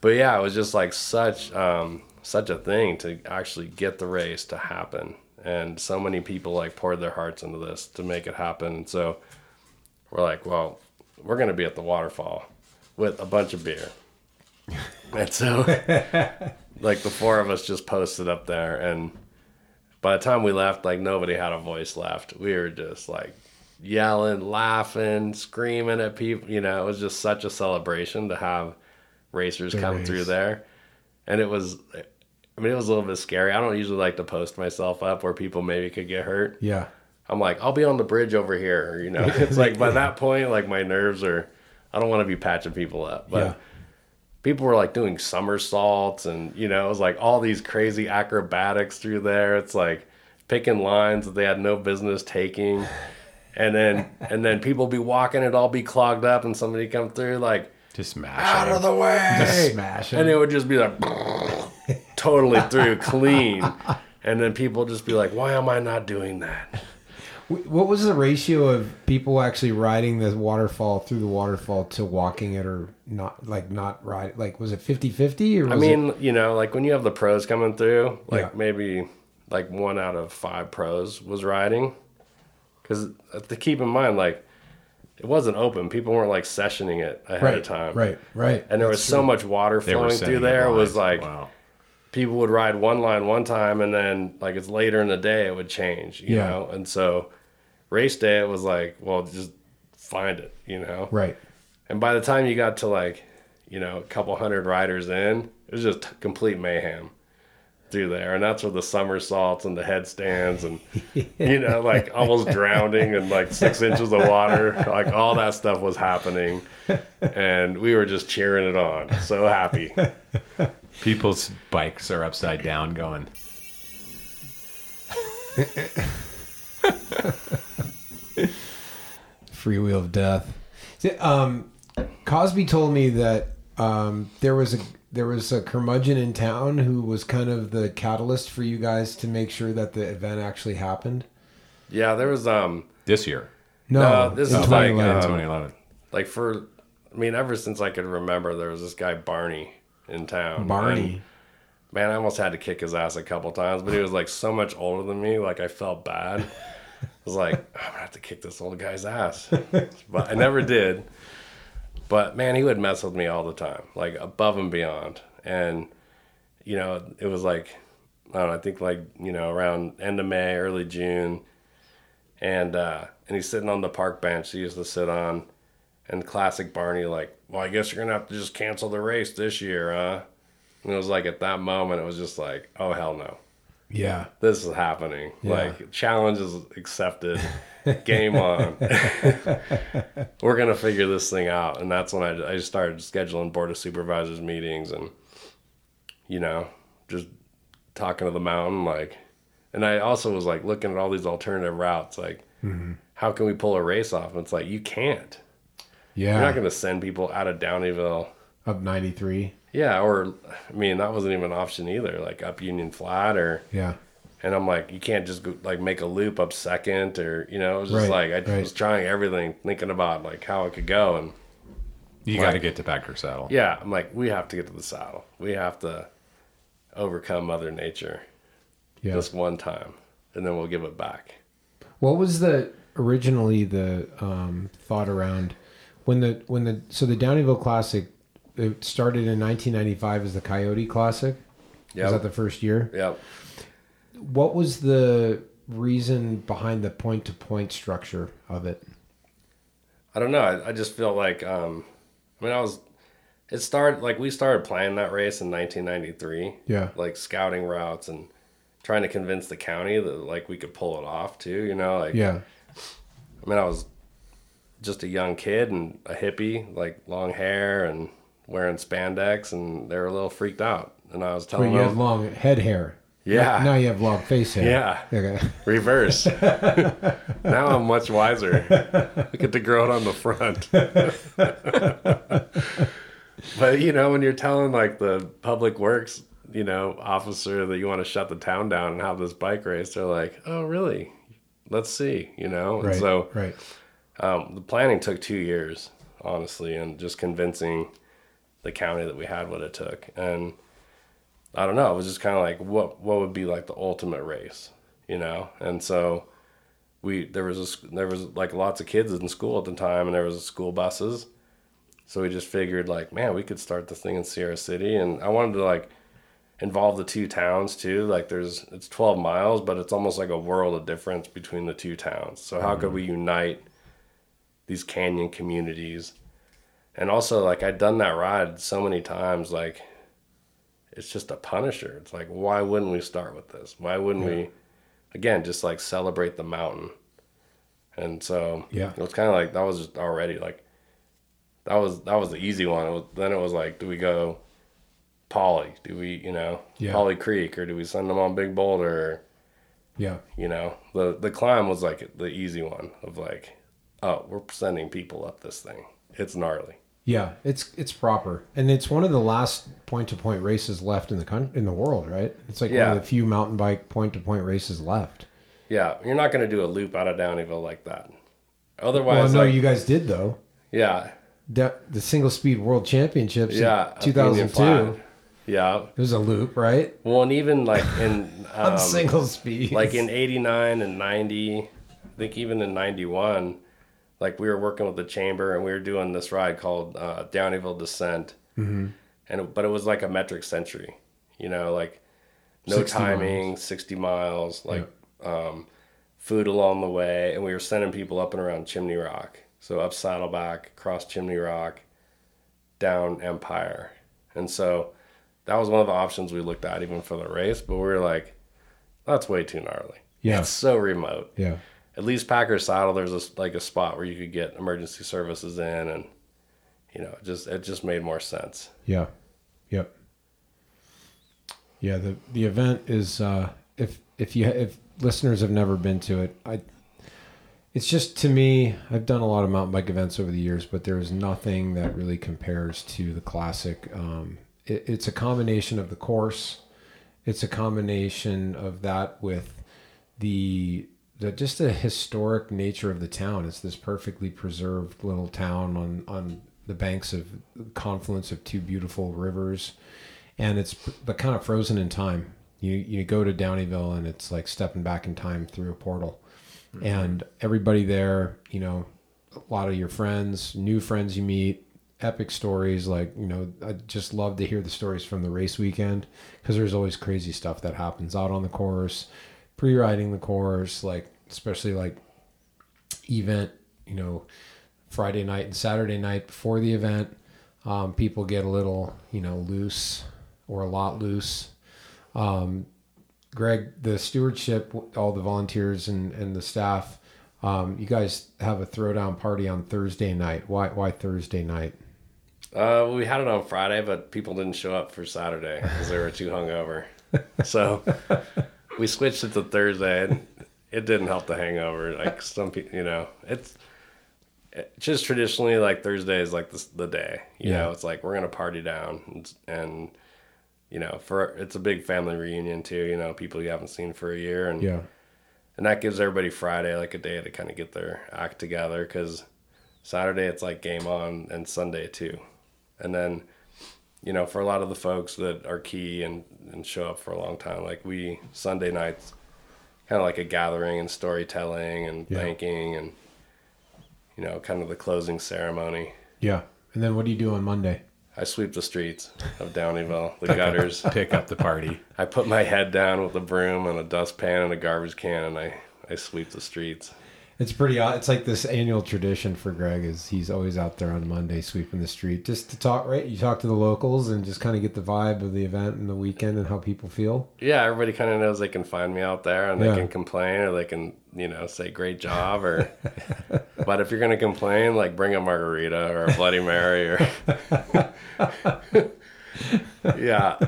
but yeah, it was just like such um, such a thing to actually get the race to happen, and so many people like poured their hearts into this to make it happen. So we're like, well, we're gonna be at the waterfall with a bunch of beer, and so like the four of us just posted up there, and by the time we left, like nobody had a voice left. We were just like yelling, laughing, screaming at people. You know, it was just such a celebration to have racers The come race. through there. And it was, I mean, it was a little bit scary. I don't usually like to post myself up where people maybe could get hurt. Yeah. I'm like, I'll be on the bridge over here. You know, it's like by that point, like my nerves are, I don't want to be patching people up. But Yeah. people were like doing somersaults and, you know, it was like all these crazy acrobatics through there. It's like picking lines that they had no business taking. And then, and then people be walking, it all be clogged up, and somebody come through like, Just smash out it. of the way. Just smash 'em. And it would just be like totally through clean. And then people just be like, why am I not doing that? What was the ratio of people actually riding the waterfall through the waterfall to walking it or not like not ride like was it 50-50 or was I mean, you know, like when you have the pros coming through, like Yeah. maybe like one out of five pros was riding. Because uh, to keep in mind, like it wasn't open. People weren't like sessioning it ahead Right, of time. right, right. And there was so true. much water flowing through there. It was like Wow. people would ride one line one time, and then like it's later in the day, it would change. You Yeah. know, and so race day, it was like, well, just find it. You know, right and by the time you got to like, you know, a couple hundred riders in, it was just complete mayhem through there. And that's where the somersaults and the headstands and, you know, like almost drowning in like six inches of water. Like all that stuff was happening. And we were just cheering it on. So happy. People's bikes are upside down going. free wheel of death um cosby told me that um there was a there was a curmudgeon in town who was kind of the catalyst for you guys to make sure that the event actually happened Yeah, there was, um, This year. no, this is like, 2011. um, 2011. like for, I mean, ever since I could remember, there was this guy, Barney, in town. barney And, man, I almost had to kick his ass a couple times, but he was like so much older than me. Like I felt bad. I was like, I'm gonna have to kick this old guy's ass, but I never did. But man, he would mess with me all the time, like above and beyond. And you know, it was like I don't know. I think like you know around end of May, early June, and uh, and he's sitting on the park bench he used to sit on, and classic Barney like, well, I guess you're gonna have to just cancel the race this year, huh? And it was like at that moment, it was just like, oh hell no, yeah this is happening. Yeah. Like challenge is accepted, game on. We're gonna figure this thing out, and that's when I I just started scheduling board of supervisors meetings and you know just talking to the mountain like, and I also was like looking at all these alternative routes like. Mm-hmm. How can we pull a race off? And it's like you can't. yeah You're not going to send people out of Downieville up 93 Yeah, or I mean, that wasn't even an option either. Like up Union Flat, or Yeah. And I'm like, you can't just go, like make a loop up second, or you know, it was just Right, like I right. was trying everything, thinking about like how it could go, and You Like- got to get to Packer Saddle. yeah, I'm like, we have to get to the saddle. We have to overcome Mother Nature Yeah. just one time, and then we'll give it back. What was the originally the um, thought around when the when the so the Downieville Classic it started in 1995 as the Coyote Classic. Yep. Was that the first year? Yep. What was the reason behind the point to point structure of it? I don't know. I, I just feel like, um, I mean, I was, it started, like, we started playing that race in 1993. Yeah. Like, scouting routes and trying to convince the county that, like, we could pull it off, too, you know? Like, Yeah. I mean, I was just a young kid and a hippie, like, long hair and wearing spandex, and they were a little freaked out. And I was telling you them, had long head hair. Yeah. Now you have long face hair. Yeah. Okay. reverse. now I'm much wiser. I get to grow it on the front. but you know, when you're telling like the public works, you know, officer that you want to shut the town down and have this bike race, they're like, "Oh, really? Let's see." You know, Right. and so right. um, the planning took two years, honestly, and just convincing the county that we had what it took. And I don't know, it was just kind of like what what would be like the ultimate race, you know? And so we there was a, there was like lots of kids in school at the time, and there was school buses. So we just figured like, man, we could start this thing in Sierra City, and I wanted to like involve the two towns too. Like there's it's 12 miles, but it's almost like a world of difference between the two towns. So how could we mm-hmm. unite these canyon communities? And also like I'd done that ride so many times like it's just a punisher. It's like why wouldn't we start with this? Why wouldn't we again just like celebrate the mountain? And so Yeah. it was kind of like that was just already like that was that was the easy one. It was, then it was like, do we go Pauley? Do we, you know, Yeah. Pauley Creek, or do we send them on Big Boulder? Yeah. You know, the the climb was like the easy one of like, oh, we're sending people up this thing. It's gnarly. Yeah, it's it's proper, and it's one of the last point to point races left in the country, in the world, right? It's like Yeah. one of the few mountain bike point to point races left. Yeah, you're not going to do a loop out of Downieville like that. Otherwise, Well, no, like, you guys did though. yeah, The, the single speed world championships, yeah, in up two Union thousand Flat. two. Yeah. It was a loop, right? Well, and even like in On um, single speed, like in 89 and 90 i think even in 91 like we were working with the chamber and we were doing this ride called uh, downieville descent. Mhm. and but it was like a metric century you know like no 60 timing 60 miles like um, food along the way. And we were sending people up and around chimney rock. So up saddleback across chimney rock down empire. And so that was one of the options we looked at even for the race but we were like that's way too gnarly. Yeah. it's so remote. Yeah. At least Packers Saddle, there's a, like a spot where you could get emergency services in, and you know, it just it just made more sense. Yeah. Yep. Yeah, the the event is uh if if you if listeners have never been to it, I it's just to me, I've done a lot of mountain bike events over the years, but there's nothing that really compares to the classic. Um it, it's a combination of the course, it's a combination of that with the the just the historic nature of the town. It's this perfectly preserved little town on on the banks of confluence of two beautiful rivers, and it's but kind of frozen in time. You you go to Downieville and it's like stepping back in time through a portal, mm-hmm. and everybody there, you know, a lot of your friends, new friends you meet, epic stories. Like you know, I just love to hear the stories from the race weekend because there's always crazy stuff that happens out on the course pre-riding the course, like especially like event, you know, Friday night and Saturday night before the event, um, people get a little, you know, loose or a lot loose. Um, Greg, the stewardship, all the volunteers and, and the staff, um, you guys have a throwdown party on Thursday night. Why? Why Thursday night? Uh, we had it on Friday, but people didn't show up for Saturday because they were too hungover. so we switched it to Thursday, and it didn't help the hangover. Like some people, you know, it's just traditionally like Thursday is like this, the day. You Yeah. know, it's like we're gonna party down and, and you know, for it's a big family reunion too. You know, people you haven't seen for a year, and Yeah. and that gives everybody Friday like a day to kind of get their act together because Saturday it's like game on and Sunday too, and then you know for a lot of the folks that are key and and show up for a long time, like we Sunday nights kind of like a gathering and storytelling and Yeah. thanking and you know kind of the closing ceremony. Yeah. And then what do you do on Monday? I sweep the streets of Downieville, the gutters. pick up the party. I put my head down with a broom and a dustpan and a garbage can, and I, I sweep the streets. It's pretty. It's like this annual tradition for Greg is he's always out there on Monday sweeping the street just to talk. Right, you talk to the locals and just kind of get the vibe of the event and the weekend and how people feel. Yeah, everybody kind of knows they can find me out there and Yeah. they can complain or they can, you know, say great job or. but if you're gonna complain, like bring a margarita or a Bloody Mary or. yeah.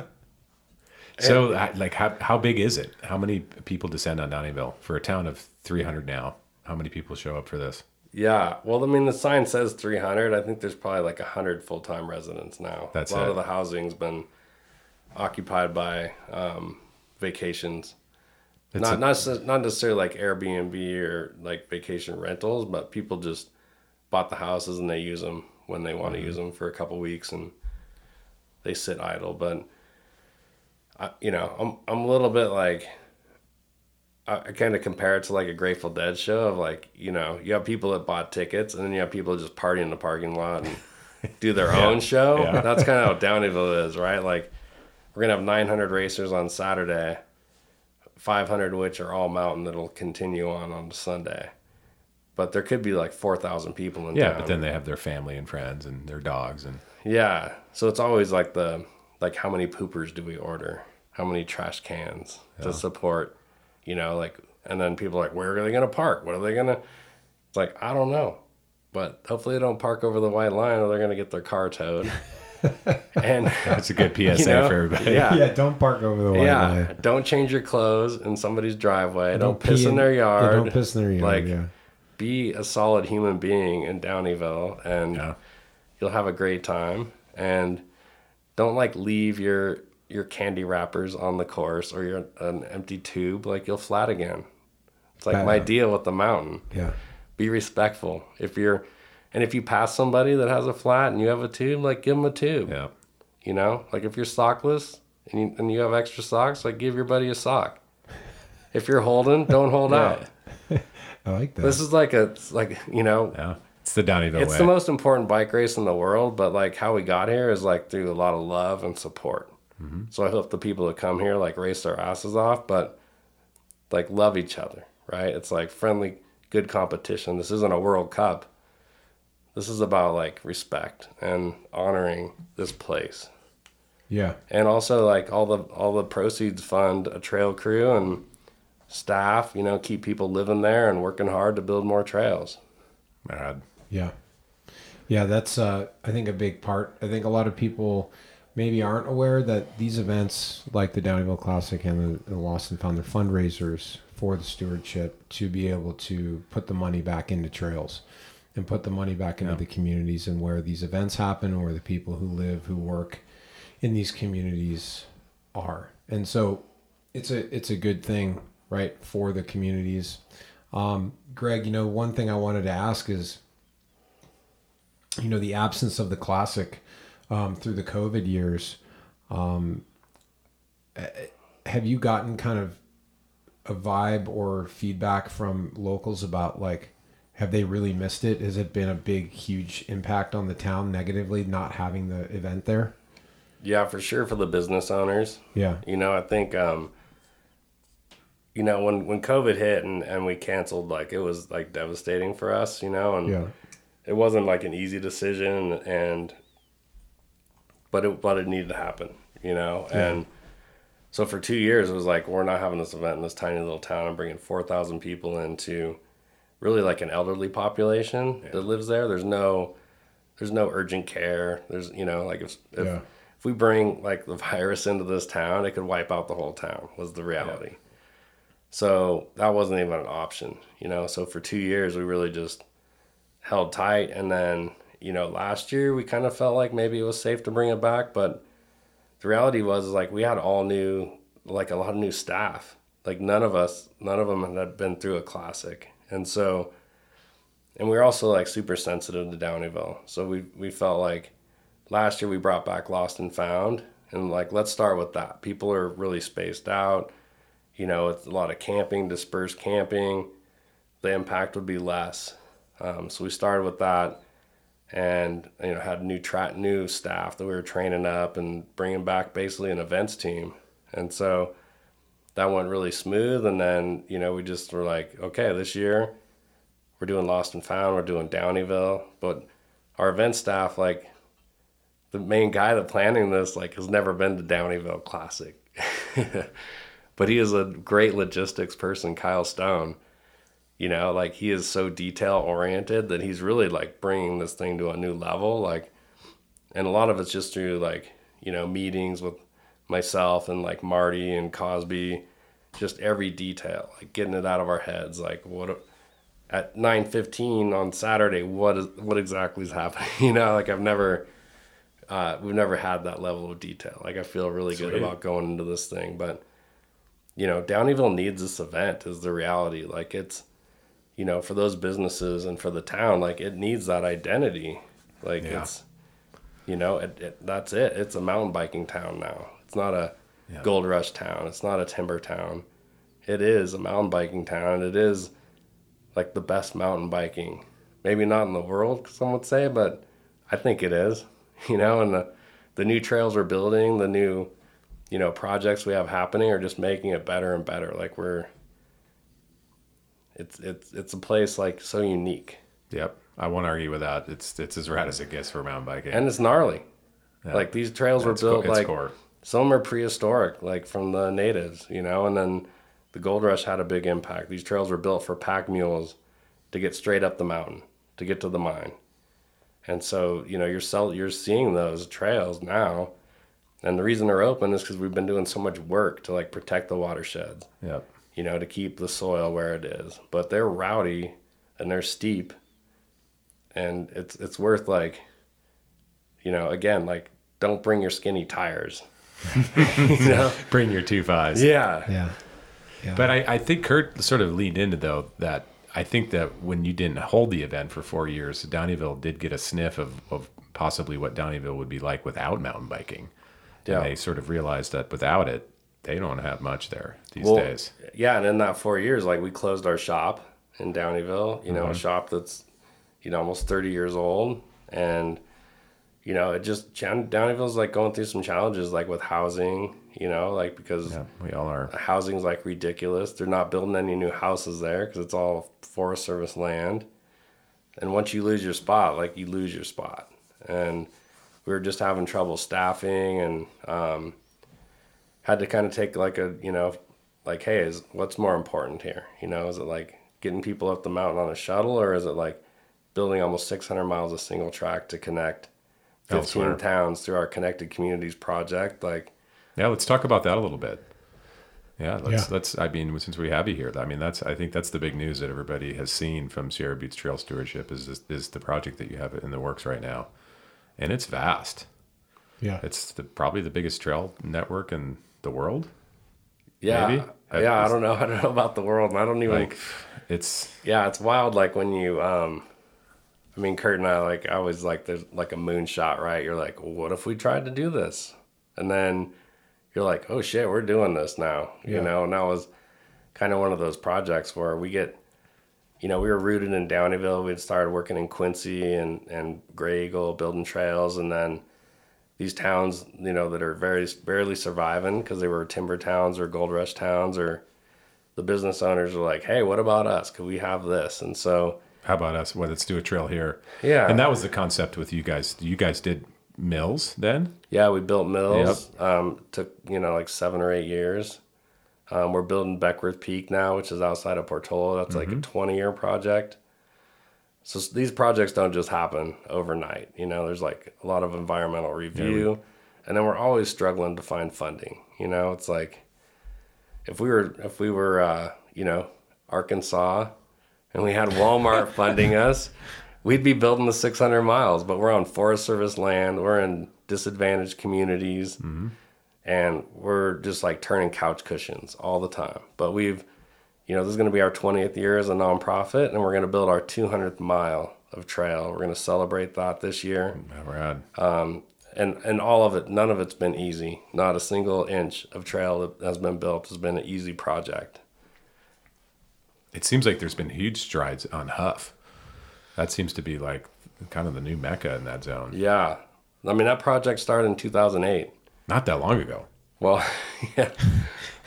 So, like, how how big is it? How many people descend on Downieville for a town of 300 now? How many people show up for this? Yeah. Well, I mean, the sign says 300. I think there's probably like 100 full time residents now. That's a lot it. of the housing's been occupied by um, vacations. It's not a- not not necessarily like Airbnb or like vacation rentals, but people just bought the houses and they use them when they want to use them for a couple weeks and they sit idle. But I, you know, I'm I'm a little bit like I, kind of compare it to like a Grateful Dead show of like you know you have people that bought tickets and then you have people that just party in the parking lot and do their Yeah. own show. Yeah. That's kind of how Downieville is, right? Like we're gonna have 900 racers on Saturday. 500 which are all mountain that'll continue on on Sunday. But there could be like 4,000 people in Yeah, town. but then they have their family and friends and their dogs and Yeah. So it's always like the like how many poopers do we order? How many trash cans Yeah. to support, you know, like and then people are like, where are they gonna park? What are they gonna It's like, I don't know. But hopefully they don't park over the white line or they're gonna get their car towed. and That's a good PSA you know, for everybody. Yeah. Yeah, don't park over the white yeah. line. Don't change your clothes in somebody's driveway. Don't, don't piss in in- their yard. don't piss in their yard, Like yeah. be a solid human being in Downieville and you'll have a great time. And don't like leave your your candy wrappers on the course or your an empty tube like you'll flat again. It's like Bad. my deal with the mountain. Yeah. Be respectful. If you're and if you pass somebody that has a flat and you have a tube, like give them a tube. Yeah. You know, like if you're sockless and you, and you have extra socks, like give your buddy a sock. If you're holding, don't hold out. I like that. This is like a it's like you know. Yeah. It's the Downieville It's way. the most important bike race in the world, but like how we got here is like through a lot of love and support. Mm-hmm. So I hope the people that come here like race their asses off, but like love each other, right? It's like friendly, good competition. This isn't a World Cup. This is about like respect and honoring this place. Yeah. And also like all the all the proceeds fund a trail crew and staff, you know, keep people living there and working hard to build more trails. Rad. Yeah. Yeah, that's uh I think a big part. I think a lot of people maybe aren't aware that these events like the Downieville Classic and the, the Lost and Found are fundraisers for the stewardship to be able to put the money back into trails and put the money back into Yeah. the communities and where these events happen where the people who live who work in these communities are. And so it's a it's a good thing, right, for the communities. Um, Greg, you know, one thing I wanted to ask is, you know, the absence of the classic um, through the COVID years. Um, have you gotten kind of a vibe or feedback from locals about like, have they really missed it? Has it been a big, huge impact on the town negatively not having the event there? Yeah, for sure for the business owners. Yeah. You know, I think um you know, when when COVID hit and and we canceled like it was like devastating for us, you know, and Yeah. it wasn't like an easy decision and but it but it needed to happen, you know. Yeah. And so for 2 years it was like we're not having this event in this tiny little town and bringing 4,000 people into really like an elderly population that lives there. There's no there's no urgent care. There's you know like if if, Yeah. if we bring like the virus into this town, it could wipe out the whole town. Was the reality. So that wasn't even an option, you know. So for two years, we really just held tight. And then, you know, last year we kind of felt like maybe it was safe to bring it back. But the reality was like we had all new, like a lot of new staff. Like none of us, none of them had been through a classic. And so, and we were also like super sensitive to Downieville. So we, we felt like last year we brought back Lost and Found. And like, let's start with that. People are really spaced out. You know, it's a lot of camping, dispersed camping. The impact would be less. Um, so we started with that, and you know had new tra- new staff that we were training up and bringing back basically an events team, and so that went really smooth. And then you know we just were like, okay, this year we're doing Lost and Found, we're doing Downieville, but our event staff like the main guy that planning this like has never been to Downieville Classic, but he is a great logistics person, Kyle Stone you know like he is so detail oriented that he's really like bringing this thing to a new level like and a lot of it's just through like you know meetings with myself and like marty and cosby just every detail like getting it out of our heads like what at 9:15 on Saturday what is what exactly is happening you know? Like I've never uh, we've never had that level of detail. Like I feel really Sweet. good about going into this thing but you know Downieville needs this event is the reality. Like it's you know, for those businesses and for the town, like it needs that identity. Like yeah. it's, you know, it, it, that's it. It's a mountain biking town now. It's not a yeah. gold rush town. It's not a timber town. It is a mountain biking town. It is like the best mountain biking. Maybe not in the world, some would say, but I think it is. You know, and the the new trails we're building, the new, you know, projects we have happening are just making it better and better. Like we're it's it's it's a place like so unique. Yep, I won't argue with that. It's it's as rad as it gets for mountain biking, and it's gnarly. Yeah. Like these trails were built like core. some are prehistoric, like from the natives, you know, and then the gold rush had a big impact. These trails were built for pack mules to get straight up the mountain to get to the mine, and so you know you're sell, you're seeing those trails now. And the reason they're open is because we've been doing so much work to like protect the watersheds. Yep you know, to keep the soil where it is. But they're rowdy and they're steep, and it's it's worth like, you know, again, like don't bring your skinny tires. you know? Bring your two fives. Yeah. Yeah. yeah. But I, I think Kurt sort of leaned into though that I think that when you didn't hold the event for four years, Downieville did get a sniff of, of possibly what Downieville would be like without mountain biking. Yeah. And they sort of realized that without it, they don't have much there these well, days. Yeah, and in that four years, like we closed our shop in Downieville. You know, mm-hmm. a shop that's you know almost thirty years old, and you know it just Downieville's like going through some challenges, like with housing. You know, like because yeah, we all are. Housing's like ridiculous. They're not building any new houses there because it's all Forest Service land. And once you lose your spot, like you lose your spot, and we were just having trouble staffing and. Um, had to kind of take like a you know like hey is what's more important here? You know is it like getting people up the mountain on a shuttle or is it like building almost 600 miles of single track to connect 15 Elsewhere. towns through our connected communities project? Like yeah let's talk about that a little bit. Yeah let's yeah. let's i mean since we have you here i mean that's i think that's the big news that everybody has seen from sierra buttes trail stewardship is this, is the project that you have in the works right now. And it's vast. Yeah. It's the, probably the biggest trail network and the world. Yeah, Maybe? yeah. I don't know. I don't know about the world. I don't even like. It's yeah. It's wild. Like when you um, I mean, Kurt and I like I was like there's like a moonshot, right? You're like, well, what if we tried to do this? And then you're like, oh shit, we're doing this now. Yeah. You know, and that was kind of one of those projects where we get, you know, we were rooted in Downieville. We'd started working in Quincy and and Graeagle building trails, and then these towns, you know, that are very barely surviving because they were timber towns or gold rush towns, or the business owners are like, "Hey, what about us? Could we have this?" And so, how about us? Well, let's do a trail here. Yeah, and that was the concept with you guys. You guys did mills then? Yeah, we built mills. Yep. Um, took you know like seven or eight years. Um, we're building Beckwourth Peak now, which is outside of Portola. That's mm-hmm. like a mm-hmm. twenty year project. So these projects don't just happen overnight. You know, there's like a lot of environmental review, yeah, and then we're always struggling to find funding. You know, it's like if we were if we were uh, you know Arkansas and we had Walmart funding us, we'd be building the 600 miles, but we're on Forest Service land. We're in disadvantaged communities, and we're just like turning couch cushions all the time. But we've, you know, this is going to be our 20th year as a nonprofit, and we're going to build our 200th mile of trail. We're going to celebrate that this year. Rad. Um, and and all of it, none of it's been easy. Not a single inch of trail that has been built has been an easy project. It seems like there's been huge strides on Hough. That seems to be like kind of the new mecca in that zone. Yeah, I mean that project started in 2008. Not that long ago. Well, yeah.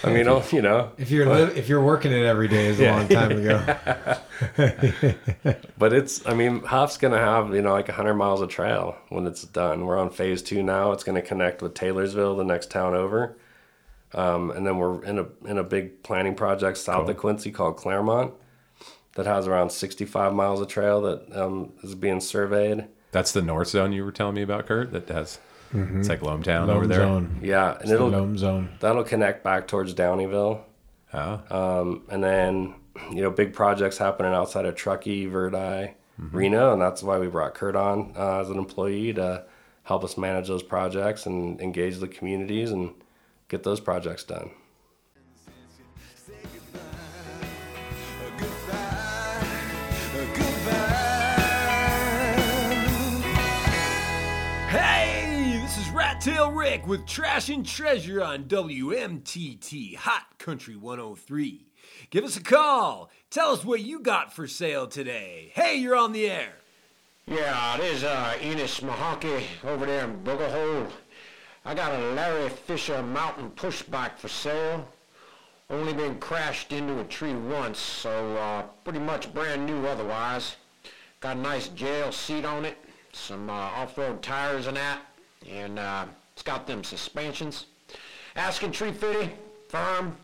I mean, oh, you know, If you're li- if you're working it every day is a Yeah. long time ago. but it's I mean Hough's gonna have you know like 100 miles of trail when it's done. We're on phase two now. It's gonna connect with Taylorsville, the next town over, um, and then we're in a in a big planning project south of Quincy called Claremont that has around 65 miles of trail that um, is being surveyed. That's the north zone you were telling me about, Kurt. That has Mhm. it's like Loamtown Loam over there. zone. Yeah, and the it'll Loam zone. that'll connect back towards Downieville. Oh. Um, and then you know big projects happening outside of Truckee, Verdi, Reno, and that's why we brought Kurt on uh, as an employee to help us manage those projects and engage the communities and get those projects done. This is Rat Tail Rick with Trash and Treasure on WMTT Hot Country 103. Give us a call. Tell us what you got for sale today. Hey, you're on the air. Yeah, there's uh, Enos Mahonky over there in Booger Hole. I got a Larry Fisher mountain pushback for sale. Only been crashed into a tree once, so uh, pretty much brand new otherwise. Got a nice jail seat on it, some uh, off-road tires and that, and uh, it's got them suspensions. Asking tree fitty, firm,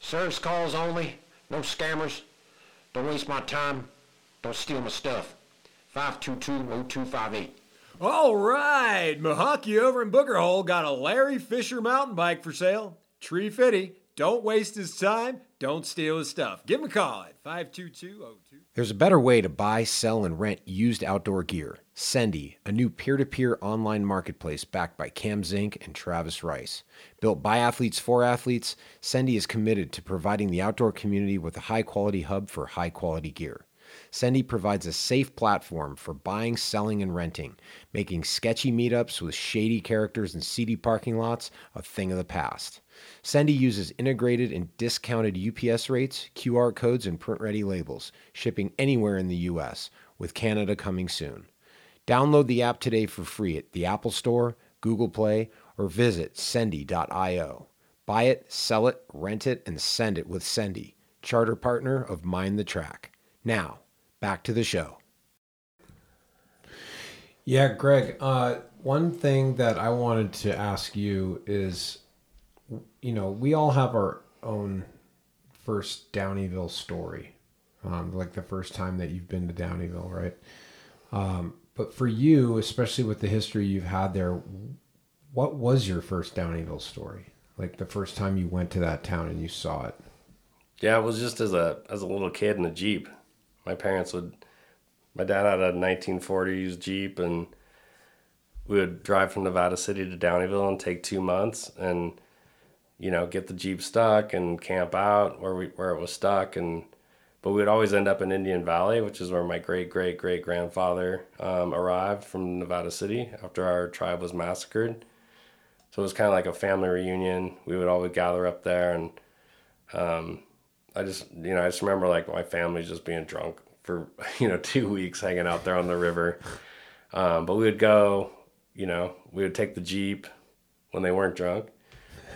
service calls only, no scammers. Don't waste my time, don't steal my stuff. 522-0258. All right, Mahonky over in Booger Hole got a Larry Fisher mountain bike for sale. Tree fitty. Don't waste his time. Don't steal his stuff. Give him a call at 52202. There's a better way to buy, sell, and rent used outdoor gear. Sendy, a new peer to peer online marketplace backed by Cam Zink and Travis Rice. Built by athletes for athletes, Sendy is committed to providing the outdoor community with a high quality hub for high quality gear. Sendy provides a safe platform for buying, selling, and renting, making sketchy meetups with shady characters and seedy parking lots a thing of the past. Sendy uses integrated and discounted UPS rates, QR codes, and print ready labels, shipping anywhere in the U.S., with Canada coming soon. Download the app today for free at the Apple Store, Google Play, or visit sendy.io. Buy it, sell it, rent it, and send it with Sendy, charter partner of Mind the Track. Now, back to the show. Yeah, Greg. Uh, one thing that I wanted to ask you is, you know, we all have our own first Downieville story, um, like the first time that you've been to Downieville, right? Um, but for you, especially with the history you've had there, what was your first Downieville story? Like the first time you went to that town and you saw it. Yeah, it was just as a as a little kid in a Jeep. My parents would my dad had a 1940s Jeep and we would drive from Nevada City to Downieville and take 2 months and you know, get the Jeep stuck and camp out where we where it was stuck and but we would always end up in Indian Valley, which is where my great great great grandfather um, arrived from Nevada City after our tribe was massacred. So it was kind of like a family reunion. We would always gather up there, and um, I just, you know, I just remember like my family just being drunk for, you know, two weeks hanging out there on the river. Um, but we would go, you know, we would take the Jeep when they weren't drunk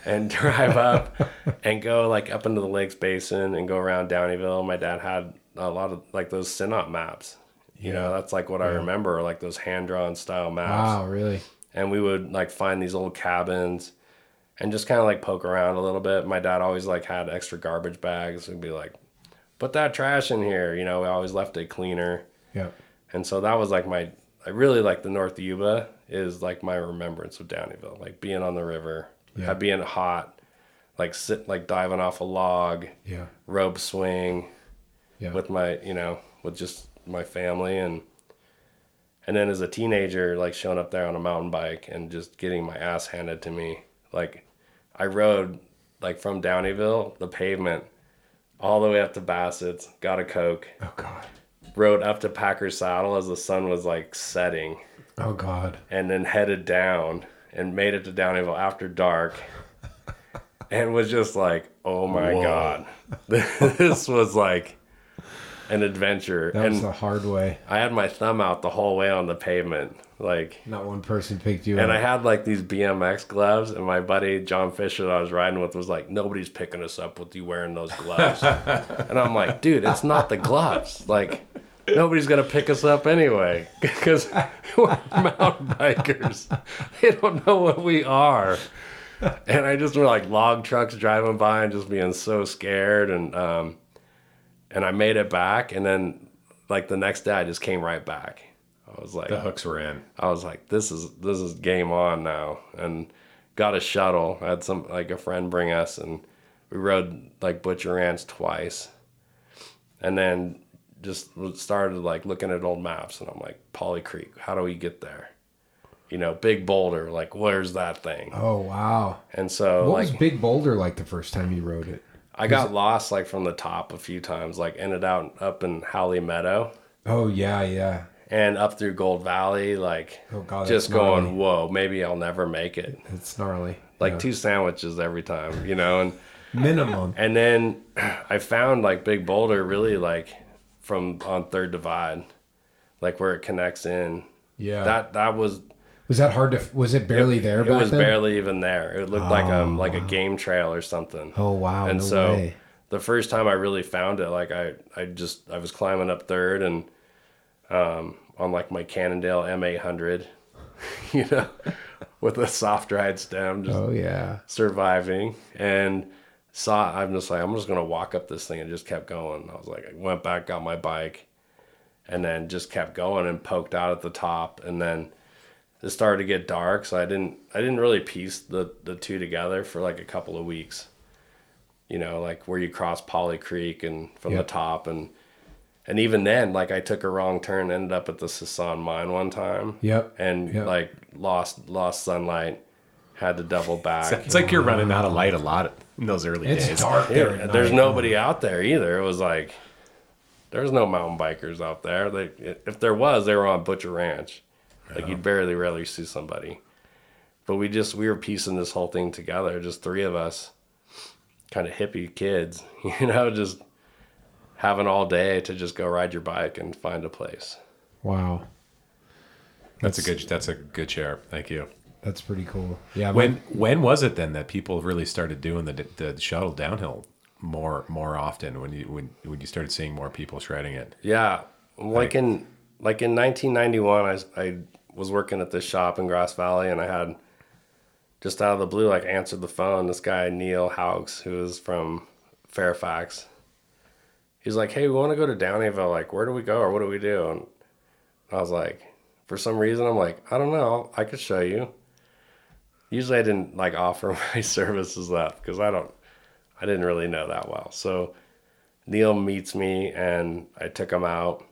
and drive up and go like up into the lakes basin and go around Downieville. My dad had a lot of like those Synop maps. You know, that's like what I remember, like those hand drawn style maps Wow, really? and we would like find these old cabins and just kind of like poke around a little bit. My dad always like had extra garbage bags. We'd be like, put that trash in here. You know, we always left it cleaner. Yeah. And so that was like my, I really like the North Yuba is like my remembrance of Downieville, like being on the river, Yeah. being hot, like sit, like diving off a log, Yeah. rope swing Yeah. with my, you know, with just my family and And then as a teenager, like showing up there on a mountain bike and just getting my ass handed to me. Like I rode like from Downieville, the pavement, all the way up to Bassett's, got a Coke. Oh God. Rode up to Packers Saddle as the sun was like setting Oh God. and then headed down and made it to Downieville after dark and was just like, oh my Whoa. God. this was like an adventure. That was and the hard way. I had my thumb out the whole way on the pavement. Like, Not one person picked you up. and up. I had like these BMX gloves, and my buddy John Fisher that I was riding with was like, "Nobody's picking us up with you wearing those gloves." and I'm like, "Dude, it's not the gloves. Like, nobody's gonna pick us up anyway because we're mountain bikers. They don't know what we are." And I just were like log trucks driving by and just being so scared, and um, and I made it back, and then like the next day I just came right back. I was like, The hooks were in. I was like, this is this is game on now, and got a shuttle. I had some like a friend bring us, and we rode like Butcher Ranch twice, and then just started like looking at old maps, and I'm like, Pauley Creek, how do we get there? You know, Big Boulder, like where's that thing? oh wow. And so What like was Big Boulder like the first time you rode it? I got lost like from the top a few times, like ended out up in Howley Meadow Oh yeah, yeah. And up through Gold Valley, like Oh, God, just going, whoa, maybe I'll never make it. It's gnarly. Like Yeah. two sandwiches every time, you know, and minimum. and then I found like Big Boulder really like from on Third Divide, like where it connects in. Yeah. That that was Was that hard to? Was it barely there? it was then? barely even there. It looked like Oh, um like a game trail or something. Oh wow. and no so way. the first time I really found it, like I, I just I was climbing up third and um, on like my Cannondale M800, you know, with a soft ride stem, just Oh yeah. surviving and saw. I'm just like I'm just gonna walk up this thing and just kept going. I was like I went back, got my bike, and then just kept going and poked out at the top and then. It started to get dark, so I didn't. I didn't really piece the, the two together for like a couple of weeks you know, like where you cross Pauley Creek and from Yep. the top and and even then, like I took a wrong turn, ended up at the Sasan mine one time. Yep. And Yep. like lost lost sunlight, had to double back. It's like you're running out of light a lot in those early It's days. dark there. Yeah, at there's night. nobody out there either. It was like there's no mountain bikers out there. They if there was, they were on Butcher Ranch. Like you'd barely rarely see somebody. But we just we were piecing this whole thing together, just three of us, kind of hippie kids, you know, just having all day to just go ride your bike and find a place. Wow. That's a good. That's a good share. Thank you. That's pretty cool. Yeah. When my- when was it then that people really started doing the the shuttle downhill more more often? When you when when you started seeing more people shredding it? Yeah, like in like in 1991, I I was working at this shop in Grass Valley, and I had just out of the blue, like answered the phone. This guy Neil Haugs, who is from Fairfax, he's like, "Hey, we want to go to Downieville. Like, where do we go, or what do we do?" And I was like, for some reason, I'm like, I don't know. I could show you. Usually, I didn't like offer my services that because I don't, I didn't really know that well. So Neil meets me, and I took him out.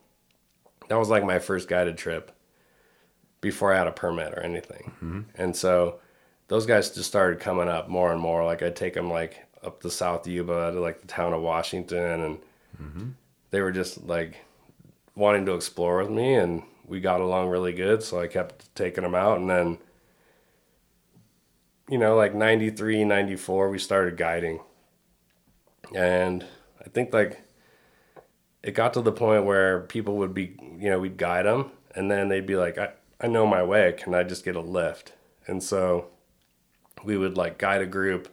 That was like my first guided trip before I had a permit or anything. Mm-hmm. And so those guys just started coming up more and more. Like I'd take them like up the South Yuba to like the town of Washington, and they were just like wanting to explore with me, and we got along really good. So I kept taking them out, and then you know, like 93, 94, we started guiding. And I think like it got to the point where people would be, you know, we'd guide them and then they'd be like, I, I know my way. Can I just get a lift? And so we would like guide a group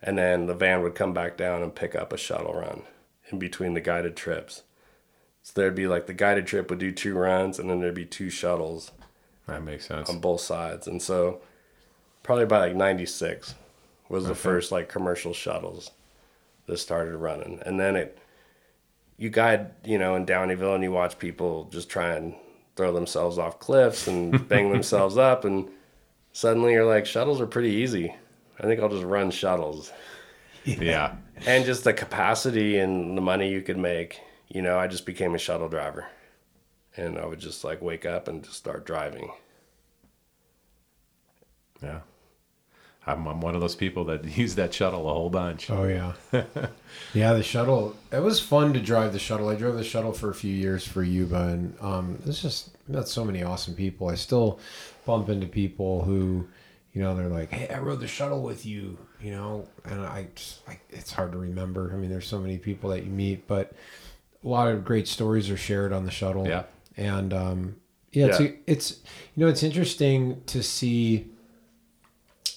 and then the van would come back down and pick up a shuttle run in between the guided trips. So there'd be like the guided trip would do two runs and then there'd be two shuttles That makes sense. on both sides. And so probably by like 96 was the first like commercial shuttles that started running. And then it, you guide, you know, in Downieville and you watch people just try and throw themselves off cliffs and bang themselves up. And suddenly you're like, shuttles are pretty easy. I think I'll just run shuttles. Yeah. And just the capacity and the money you could make, you know, I just became a shuttle driver. and I would just like wake up and just start driving. Yeah. I'm, I'm one of those people that use that shuttle a whole bunch. Oh yeah, yeah. The shuttle. It was fun to drive the shuttle. I drove the shuttle for a few years for Yuba, and um, it's just met so many awesome people. I still bump into people who, you know, they're like, "Hey, I rode the shuttle with you," you know, and I, just, like, it's hard to remember. I mean, there's so many people that you meet, but a lot of great stories are shared on the shuttle. Yeah, and um, yeah, it's Yeah. it's you know, it's interesting to see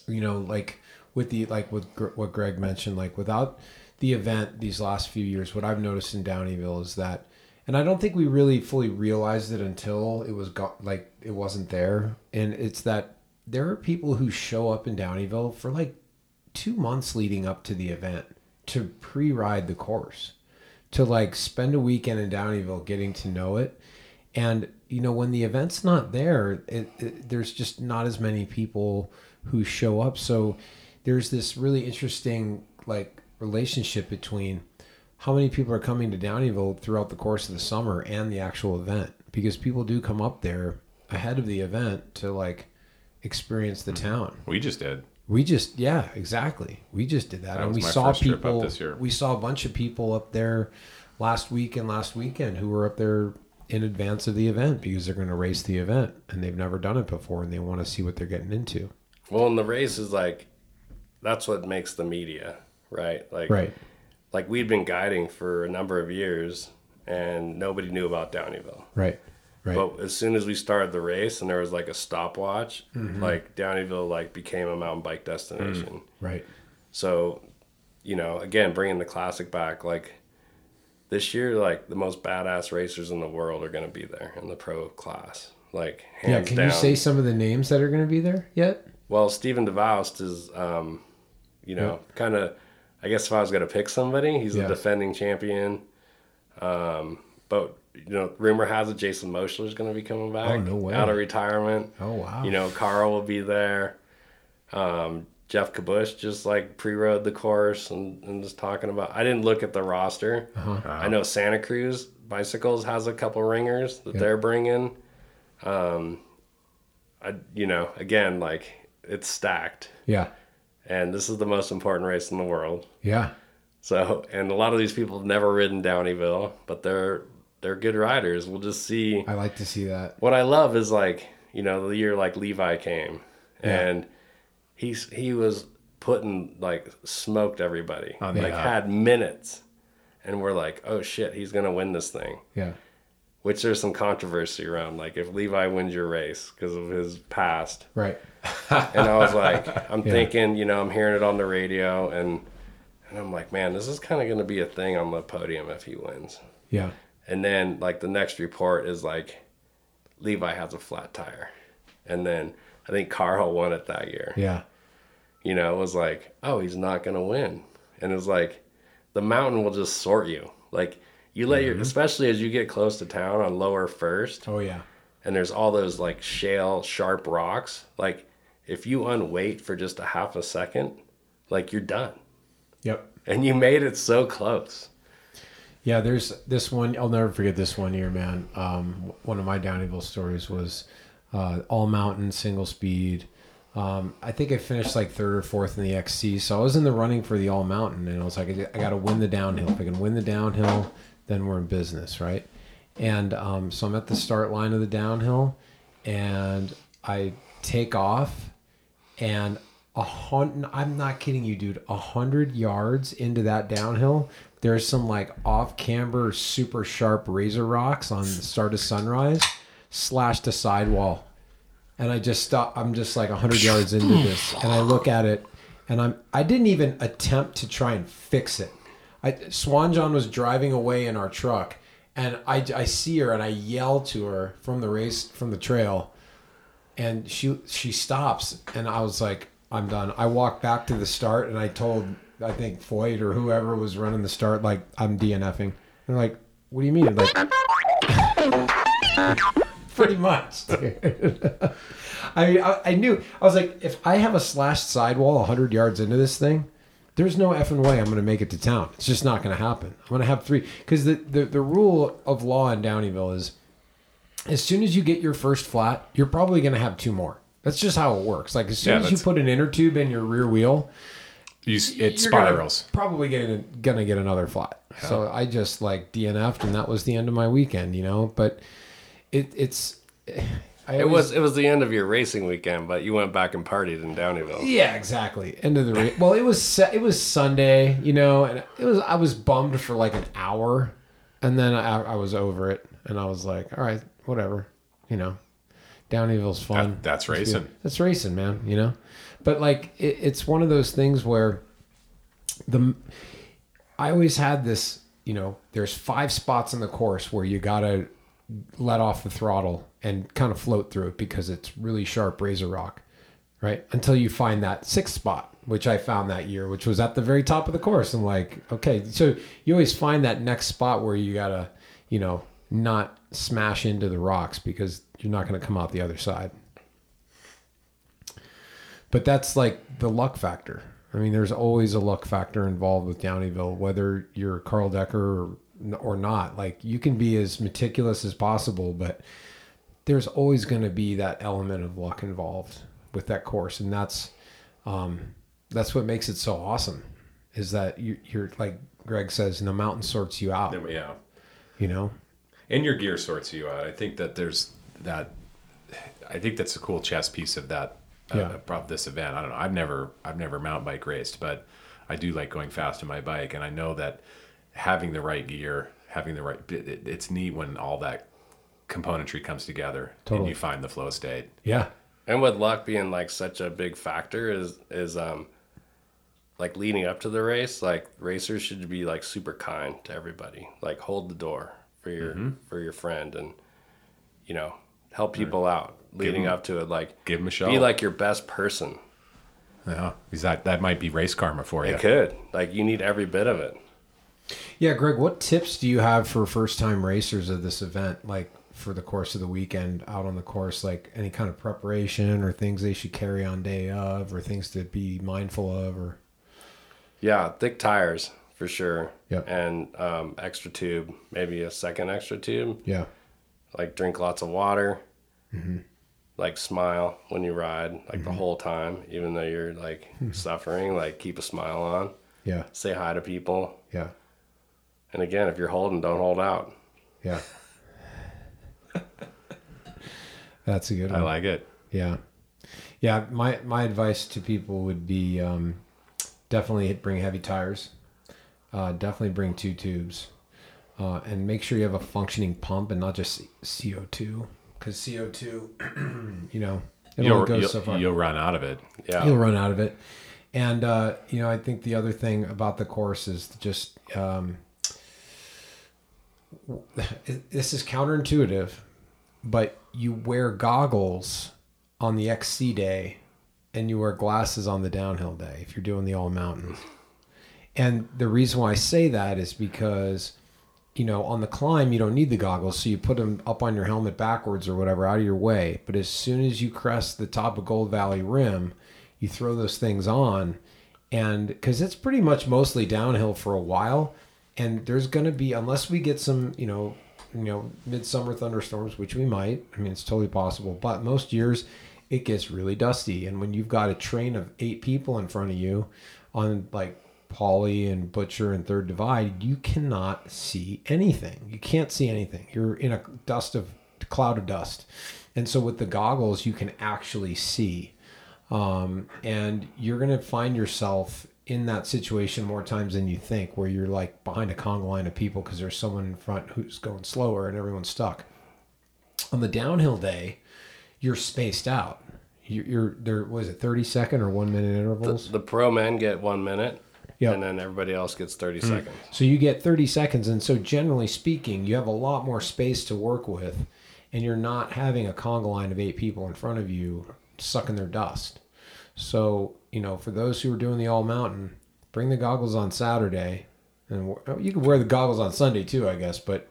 you know, like with the like with Gr- what Greg mentioned, like without the event these last few years, what I've noticed in Downieville is that, and I don't think we really fully realized it until it was got like it wasn't there, and it's that there are people who show up in Downieville for like two months leading up to the event to pre-ride the course, to like spend a weekend in Downieville getting to know it, and you know when the event's not there, it, it, there's just not as many people who show up. So there's this really interesting like relationship between how many people are coming to Downieville throughout the course of the summer and the actual event because people do come up there ahead of the event to like experience the mm-hmm. town. We just did. We just yeah, exactly. We just did that, That and we saw first trip up people. this year. We saw a bunch of people up there last week and last weekend who were up there in advance of the event because they're going to race the event and they've never done it before and they want to see what they're getting into. Well, and the race is like that's what makes the media, right? Like Right. like we'd been guiding for a number of years and nobody knew about Downieville. Right. Right. But as soon as we started the race and there was like a stopwatch, Mhm. like Downieville like became a mountain bike destination. Right. So, you know, again, bringing the classic back, like this year, like the most badass racers in the world are going to be there in the pro class. Like, hands Yeah, can down. you say some of the names that are going to be there yet? Well, Stephen Davoust is, um, you know, kind of. I guess if I was going to pick somebody, he's Yeah. a defending champion. Um, but you know, rumor has it Jason Moeschler is going to be coming back Oh, no way. out of retirement. Oh wow! You know, Carl will be there. Um, Jeff Kabush just like pre-rode the course and, and just talking about. I didn't look at the roster. Uh-huh. I know Santa Cruz Bicycles has a couple ringers that Yeah. they're bringing. Um, I you know again like it's stacked. Yeah. And this is the most important race in the world. Yeah. So, and a lot of these people have never ridden Downieville, but they're they're good riders. We'll just see. I like to see that. What I love is like you know the year like Levi came, Yeah. and he's he was putting like smoked everybody, On the like app. had minutes, and we're like, oh shit, he's gonna win this thing. Yeah. Which there's some controversy around, like if Levi wins your race because of his past, Right. and I was like, I'm Yeah. thinking, you know, I'm hearing it on the radio, and and I'm like, man, this is kind of going to be a thing on the podium if he wins. Yeah. And then like the next report is like, Levi has a flat tire, and then I think Carl won it that year. Yeah. You know, it was like, oh, he's not going to win, and it was like, the mountain will just sort you. Like you let your, Mhm. especially as you get close to town on lower first Oh yeah. and there's all those like shale sharp rocks like if you unweight for just a half a second like you're done Yep. and you made it so close Yeah, there's this one. I'll never forget this one year, man. Um, one of my Downieville stories was uh, all mountain, single speed. Um, I think I finished like third or fourth in the XC, so I was in the running for the all mountain, and I was like, I got to win the downhill. If I can win the downhill, then we're in business, right? And um, so I'm at the start line of the downhill, and I take off, and a hundred. I'm not kidding you, dude. A hundred yards into that downhill, there's some like off camber, super sharp razor rocks on the start of sunrise, slashed a sidewall, and I just stop. I'm just like a hundred yards into this, and I look at it, and I'm. I didn't even attempt to try and fix it. I Swan John was driving away in our truck, and I, I see her and I yell to her from the race from the trail, and she she stops and I was like I'm done. I walked back to the start and I told I think Foyt or whoever was running the start like I'm DNFing. And they're like, what do you mean? Like pretty much. I mean, I, I knew I was like, if I have a slashed sidewall 100 yards into this thing, there's no effing way I'm going to make it to town. It's just not going to happen. I'm going to have three because the, the the rule of law in Downieville is as soon as you get your first flat, you're probably going to have two more. That's just how it works. Like as soon Yeah, as you put an inner tube in your rear wheel, You, it you're gonna spirals. probably getting gonna get another flat. So I just like DNF'd, and that was the end of my weekend. You know, but it it's. I It always- was it was the end of your racing weekend, but you went back and partied in Downieville. Yeah, exactly. End of the race. Well, it was it was Sunday, you know, and it was I was bummed for like an hour, and then I, I was over it, and I was like, all right, whatever, you know, Downieville's fun. That- that's racing. That's racing, man. You know, but like it, it's one of those things where the I always had this, you know, there's five spots in the course where you gotta let off the throttle and kind of float through it because it's really sharp razor rock, right? Until you find that sixth spot, which I found that year, which was at the very top of the course. I'm like, okay, so you always find that next spot where you gotta, you know, not smash into the rocks because you're not gonna come out the other side. But that's like the luck factor. I mean, there's always a luck factor involved with Downieville, whether you're Carl Decker or, or not. Like, you can be as meticulous as possible, but there's always going to be that element of luck involved with that course, and that's um, that's what makes it so awesome. Is that you, you're like Greg says, the mountain sorts you out. Yeah. You know, and your gear sorts you out. I think that there's that. I think that's a cool chess piece of that. Uh, Yeah. Of this event. I don't know. I've never I've never mountain bike raced, but I do like going fast on my bike, and I know that having the right gear, having the right, it, it- it's neat when all that componentry comes together and you find the flow state. Yeah. And with luck being like such a big factor is is um like leading up to the race, like racers should be like super kind to everybody. Like hold the door for your Mhm. for your friend and you know, help people out leading 'em- up to it like give 'em a Be like your best person. Yeah, because that that might be race karma for you. It could. Like you need every bit of it. Yeah, Greg, what tips do you have for first time racers of this event? Like for the course of the weekend out on the course, like any kind of preparation or things they should carry on day of or things to be mindful of or Yeah, thick tires for sure. Yep. And um, extra tube, maybe a second extra tube. Yeah. Like drink lots of water. Mhm. Like smile when you ride, like the Mhm. whole time, even though you're like suffering. Like keep a smile on. Yeah. Say hi to people. Yeah. And again, if you're holding, don't hold out. Yeah. That's a good I like it. Yeah. Yeah, my my advice to people would be um, definitely bring heavy tires. Uh, definitely bring two tubes. Uh, and make sure you have a functioning pump and not just CO2 cuz CO2 you know, it You'll, only goes you'll, so far. you'll run out of it. Yeah. You'll run out of it. And uh, you know, I think the other thing about the course is just um, this is counterintuitive, but you wear goggles on the XC day and you wear glasses on the downhill day if you're doing the all mountain. And the reason why I say that is because you know, on the climb, you don't need the goggles, so you put them up on your helmet backwards or whatever, out of your way. But as soon as you crest the top of Gold Valley Rim, you throw those things on, and because it's pretty much mostly downhill for a while, and there's going to be unless we get some, you know, you know, midsummer thunderstorms, which we might. I mean, it's totally possible, but most years it gets really dusty, and when you've got a train of eight people in front of you on like Pauley and Butcher and Third Divide, you cannot see anything. You can't see anything. You're in a dust of cloud of dust. And so with the goggles, you can actually see. Um, and you're going to find yourself in that situation more times than you think, where you're like behind a conga line of people because there's someone in front who's going slower and everyone's stuck. On the downhill day, you're spaced out. You're, you're there. Was it 30 second or one minute The, intervals? the pro men get one minute. Yep. And then everybody else gets 30 Mm. seconds. So you get 30 seconds. And so, generally speaking, you have a lot more space to work with, and you're not having a conga line of eight people in front of you sucking their dust. So, you know, for those who are doing the all mountain, bring the goggles on Saturday. And oh, you can wear the goggles on Sunday too, I guess. But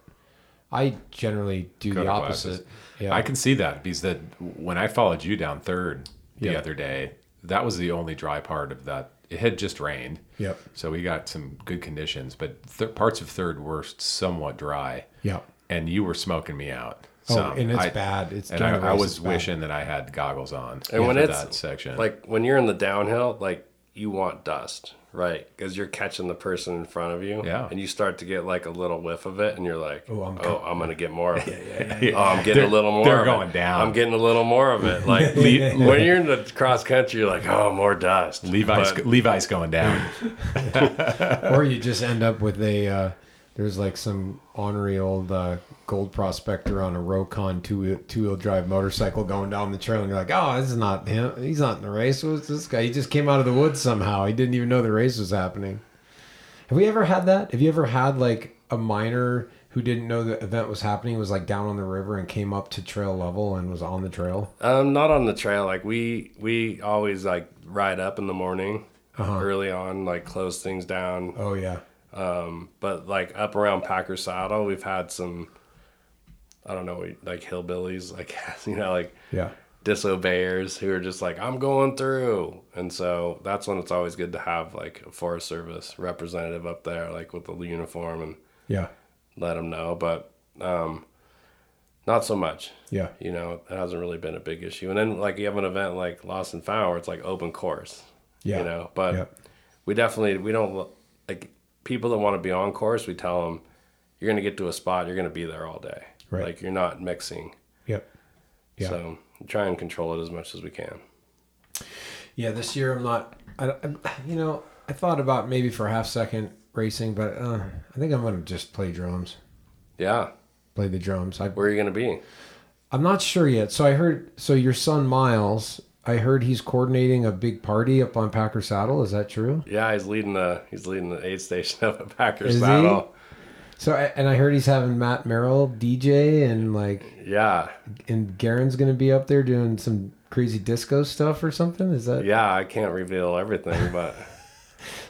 I generally do Go the opposite. Yeah. I can see that because that when I followed you down third the Yeah. other day, that was the only dry part of that. It had just rained. Yep. So we got some good conditions, but th- parts of third were somewhat dry. Yep. And you were smoking me out. Oh, some. and it's I- bad. It's and I, I was it's bad. wishing that I had goggles on And when for it's that section. like when you're in the downhill, like you want dust, right? Because you're catching the person in front of you, Yeah. and you start to get like a little whiff of it, and you're like, Oh, I'm oh, I'm gonna get more of it. yeah. Oh, I'm getting They're- a little more. they're of going it. down. I'm getting a little more of it. Like le- when you're in the cross country, you're like, oh, more dust. Levi's But- Levi's going down. or you just end up with a uh, there's like some ornery old uh, gold prospector on a Rokon two two wheel drive motorcycle going down the trail, and you're like, oh, this is not him. He's not in the race. What's this guy? He just came out of the woods somehow. He didn't even know the race was happening. Have we ever had that? Have you ever had like a miner who didn't know the event was happening was like down on the river and came up to trail level and was on the trail? Um, not on the trail. Like we we always like ride up in the morning, Uh-huh. early on, like close things down. Oh yeah. Um, but like up around Packer Saddle, we've had some, I don't know, like hillbillies, like you know, like Yeah. disobeyers who are just like, I'm going through, and so that's when it's always good to have like a Forest Service representative up there, like with the uniform, and Yeah. let them know. But um, not so much. Yeah. You know, it hasn't really been a big issue. And then like you have an event like Lost and Found where it's like open course. Yeah. You know, but Yep. we definitely we don't people that want to be on course. We tell them you're going to get to a spot, you're going to be there all day. Right. Like you're not mixing. Yep. Yeah. So try and control it as much as we can. Yeah, this year I'm not. I, I, you know, I thought about maybe for a half second racing, but uh, I think I'm gonna just play drums. Yeah. Play the drums. I, Where are you going to be? I'm not sure yet. So I heard. So your son Miles, I heard he's coordinating a big party up on Packer Saddle. Is that true? Yeah, he's leading the he's leading the aid station up at Packers Is he? Saddle. So and I heard he's having Matt Merrill DJ and like Yeah. and Garen's gonna be up there doing some crazy disco stuff or something. Is that? Yeah, I can't reveal everything, but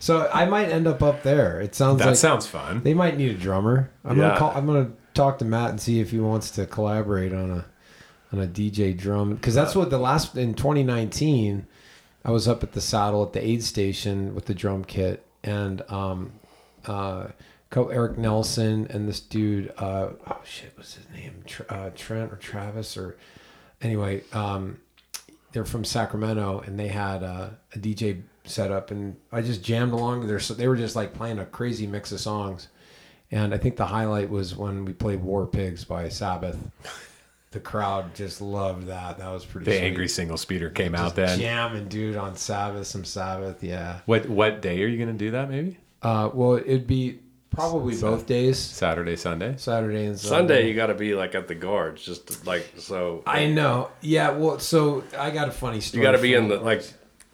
So I might end up up there. It sounds That like sounds fun. They might need a drummer. I'm Yeah. gonna call. I'm gonna talk to Matt and see if he wants to collaborate on a on a DJ drum because that's what the last in 2019. I was up at the saddle at the aid station with the drum kit and um, uh, co Eric Nelson and this dude. Uh, oh shit, what's his name? Uh, Trent or Travis or anyway. Um, they're from Sacramento and they had a DJ set up and I just jammed along their so they were just like playing a crazy mix of songs. And I think the highlight was when we played War Pigs by Sabbath. The crowd just loved that. That was pretty The sweet. angry single speeder came Just out then. Jamming dude on Sabbath, some Sabbath, yeah. What what day are you going to do that? Maybe Uh, well, it'd be probably both days, Saturday, Sunday. Saturday and Sunday. Sunday you got to be like at the guards, just like so. I know. Yeah. Well, so I got a funny story. You got to be in you. the like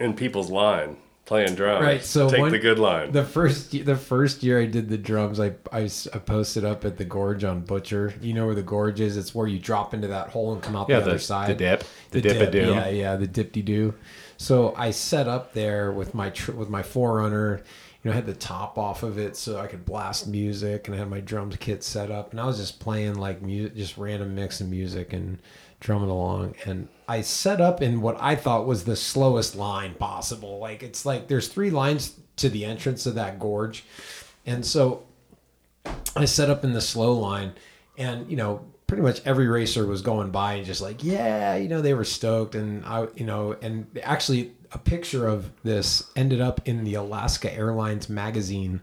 in people's line playing drums. Right. So take one- the good line. The first the first year I did the drums, I I posted up at the gorge on Butcher. You know where the gorge is? It's where you drop into that hole and come out Yeah, the, the- other side. the dip. The dip-a-doo. Yeah, yeah, the dip do. So I set up there with my tr- with my forerunner. You know, I had the top off of it so I could blast music, and I had my drums kit set up, and I was just playing like music, just random mix of music and drumming along. And I set up in what I thought was the slowest line possible. Like it's like there's three lines to the entrance of that gorge, and so I set up in the slow line, and you know, pretty much every racer was going by and just like, yeah, you know, they were stoked, and I, you know, and actually a picture of this ended up in the Alaska Airlines magazine,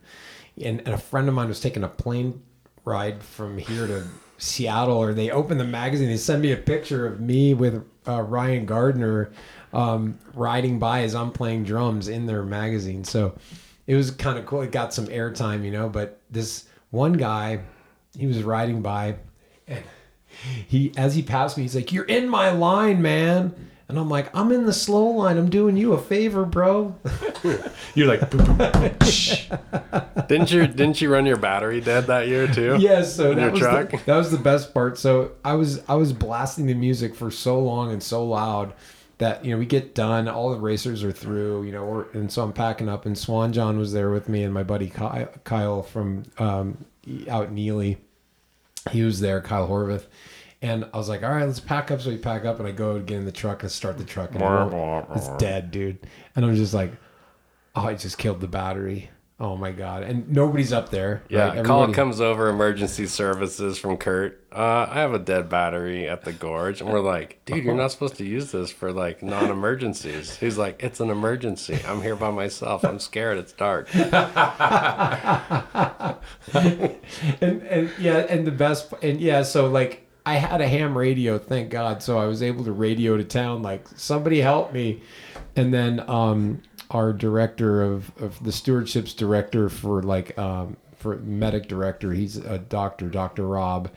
and, and a friend of mine was taking a plane ride from here to Seattle, or they opened the magazine, they sent me a picture of me with uh, Ryan Gardner um, riding by as I'm playing drums in their magazine, so it was kind of cool. It got some airtime, you know. But this one guy, he was riding by, and he, as he passed me, he's like, "You're in my line, man." And I'm like, "I'm in the slow line. I'm doing you a favor, bro." You're like, didn't you didn't you run your battery dead that year too? Yes, so in that your was truck. The, that was the best part. So I was I was blasting the music for so long and so loud that you know we get done, all the racers are through, you know, we're, and so I'm packing up, and Swan John was there with me and my buddy Kyle, Kyle from um, out in Ely. He was there, Kyle Horvath. And I was like, all right, let's pack up. So we pack up, and I go get in the truck and start the truck, and it it's dead, dude. And I'm just like, oh, I just killed the battery. Oh my god! And nobody's up there. Yeah, right? call comes over, emergency services from Kurt. Uh, I have a dead battery at the gorge, and we're like, dude, you're not supposed to use this for like non-emergencies. He's like, it's an emergency. I'm here by myself. I'm scared. It's dark. and and yeah, and the best and yeah, so like I had a ham radio, thank God, so I was able to radio to town like somebody help me. And then um our director of, of the stewardships director for like um for medic director, he's a doctor, Dr. Rob.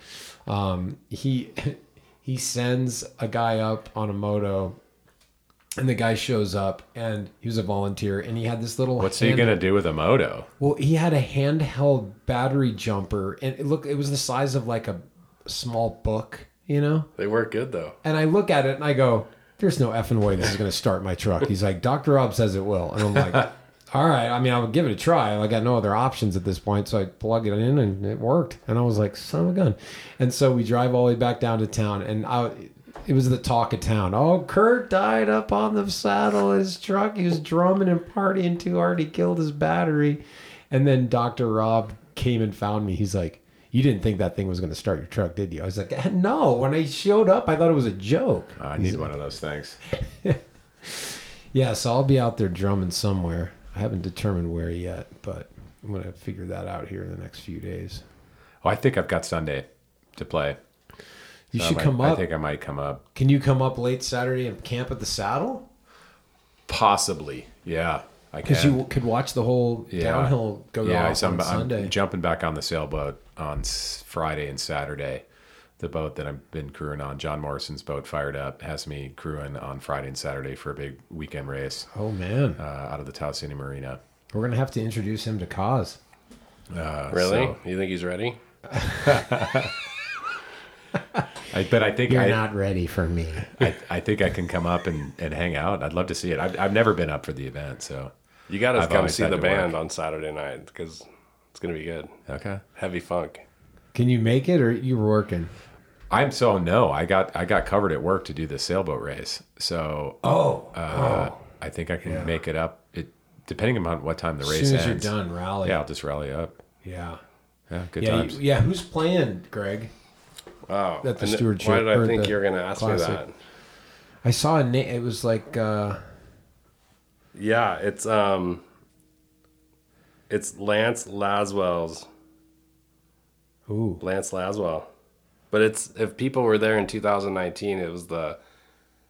Um he he sends a guy up on a moto and the guy shows up and he was a volunteer and he had this little What's he gonna do with a moto? well, he had a handheld battery jumper, and it look it was the size of like a small book, you know. They work good though. And I look at it and I go, "There's no effing way this is going to start my truck." He's like, "Doctor Rob says it will," and I'm like, "All right." I mean, I would give it a try. I got no other options at this point, so I plug it in and it worked. And I was like, "Son of a gun!" And so we drive all the way back down to town, and I. It was the talk of town. Oh, Kurt died up on the saddle of his truck. He was drumming and partying too hard. He killed his battery. And then Dr. Rob came and found me. He's like, You didn't think that thing was going to start your truck, did you? I was like, eh, No. When I showed up, I thought it was a joke. I need one of those things. Yeah, so I'll be out there drumming somewhere. I haven't determined where yet, but I'm going to figure that out here in the next few days. Oh, I think I've got Sunday to play. You So should might- come up. I think I might come up. Can you come up late Saturday and camp at the saddle? Possibly, yeah. I Because you could watch the whole downhill go yeah, off so I'm, on I'm Sunday. jumping back on the sailboat on Friday and Saturday. The boat that I've been crewing on, John Morrison's boat, fired up, has me crewing on Friday and Saturday for a big weekend race. Oh, man. Uh, out of the Tahoe City Marina. We're going to have to introduce him to Cause. Uh, Really? so- You think he's ready? I, but I think You're I, not ready for me. I, I think I can come up and, and hang out. I'd love to see it. I've, I've never been up for the event, so You got to come see the band work. on Saturday night because it's gonna be good. Okay. Heavy funk. Can you make it or you were working? I'm so no. I got I got covered at work to do the sailboat race. So Oh. uh, I think I can Yeah. make it up. It depending on what time the As race soon as you're ends. done, rally. Yeah, I'll just rally up. Yeah. Yeah, good yeah, times. you- yeah, who's playing, Greg? Wow. At the And stewardship. Why did I think the you were gonna ask classic. me that? I saw a name. It was like, uh, Yeah, it's um, it's Lance Laswell's. Ooh. Lance Laswell, but it's if people were there in 2019, it was the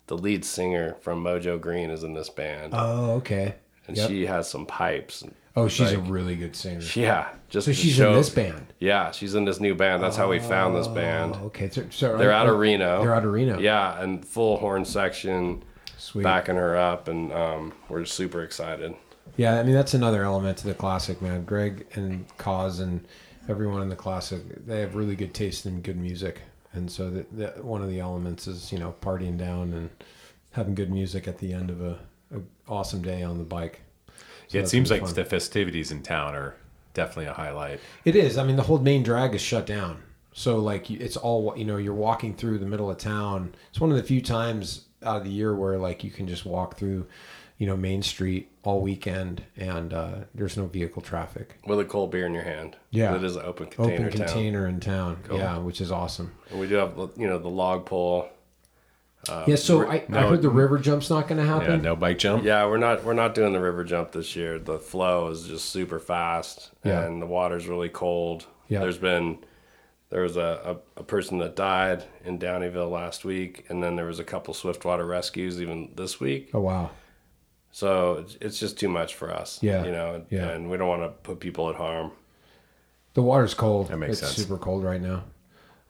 the lead singer from Mojo Green is in this band. oh, okay. and Yep. she has some pipes. Oh, she's a really good singer. Yeah, just So she's show- in this band. Yeah, she's in this new band. That's how we found this band. Oh, okay. So, so They're out oh, of Reno. They're out of Reno. Yeah, and full horn section, Sweet. backing her up, and um, we're super excited. Yeah, I mean that's another element to the classic, man. Greg and Cause and everyone in the classic, they have really good taste in good music, and so that, that one of the elements is you know partying down and having good music at the end of a, a awesome day on the bike. So Yeah, it seems like be the festivities in town are definitely a highlight. It is. I mean, the whole main drag is shut down. So like, it's all you know. You're walking through the middle of town. It's one of the few times out of the year where like you can just walk through, you know, Main Street all weekend, and uh, there's no vehicle traffic. With a cold beer in your hand. Yeah, it is an open container. Open town. container in town. Cool. Yeah, which is awesome. And we do have you know the log pole. Uh, yeah. So ri- I, I heard the river jump's not going to happen. no bike jump. Yeah, we're not we're not doing the river jump this year. The flow is just super fast, Yeah. and the water's really cold. Yeah. There's been there was a, a, a person that died in Downieville last week, and then there was a couple swiftwater rescues even this week. Oh wow. So it's, it's just too much for us. Yeah. you know, Yeah. and we don't want to put people at harm. The water's cold. That makes it's sense. super cold right now.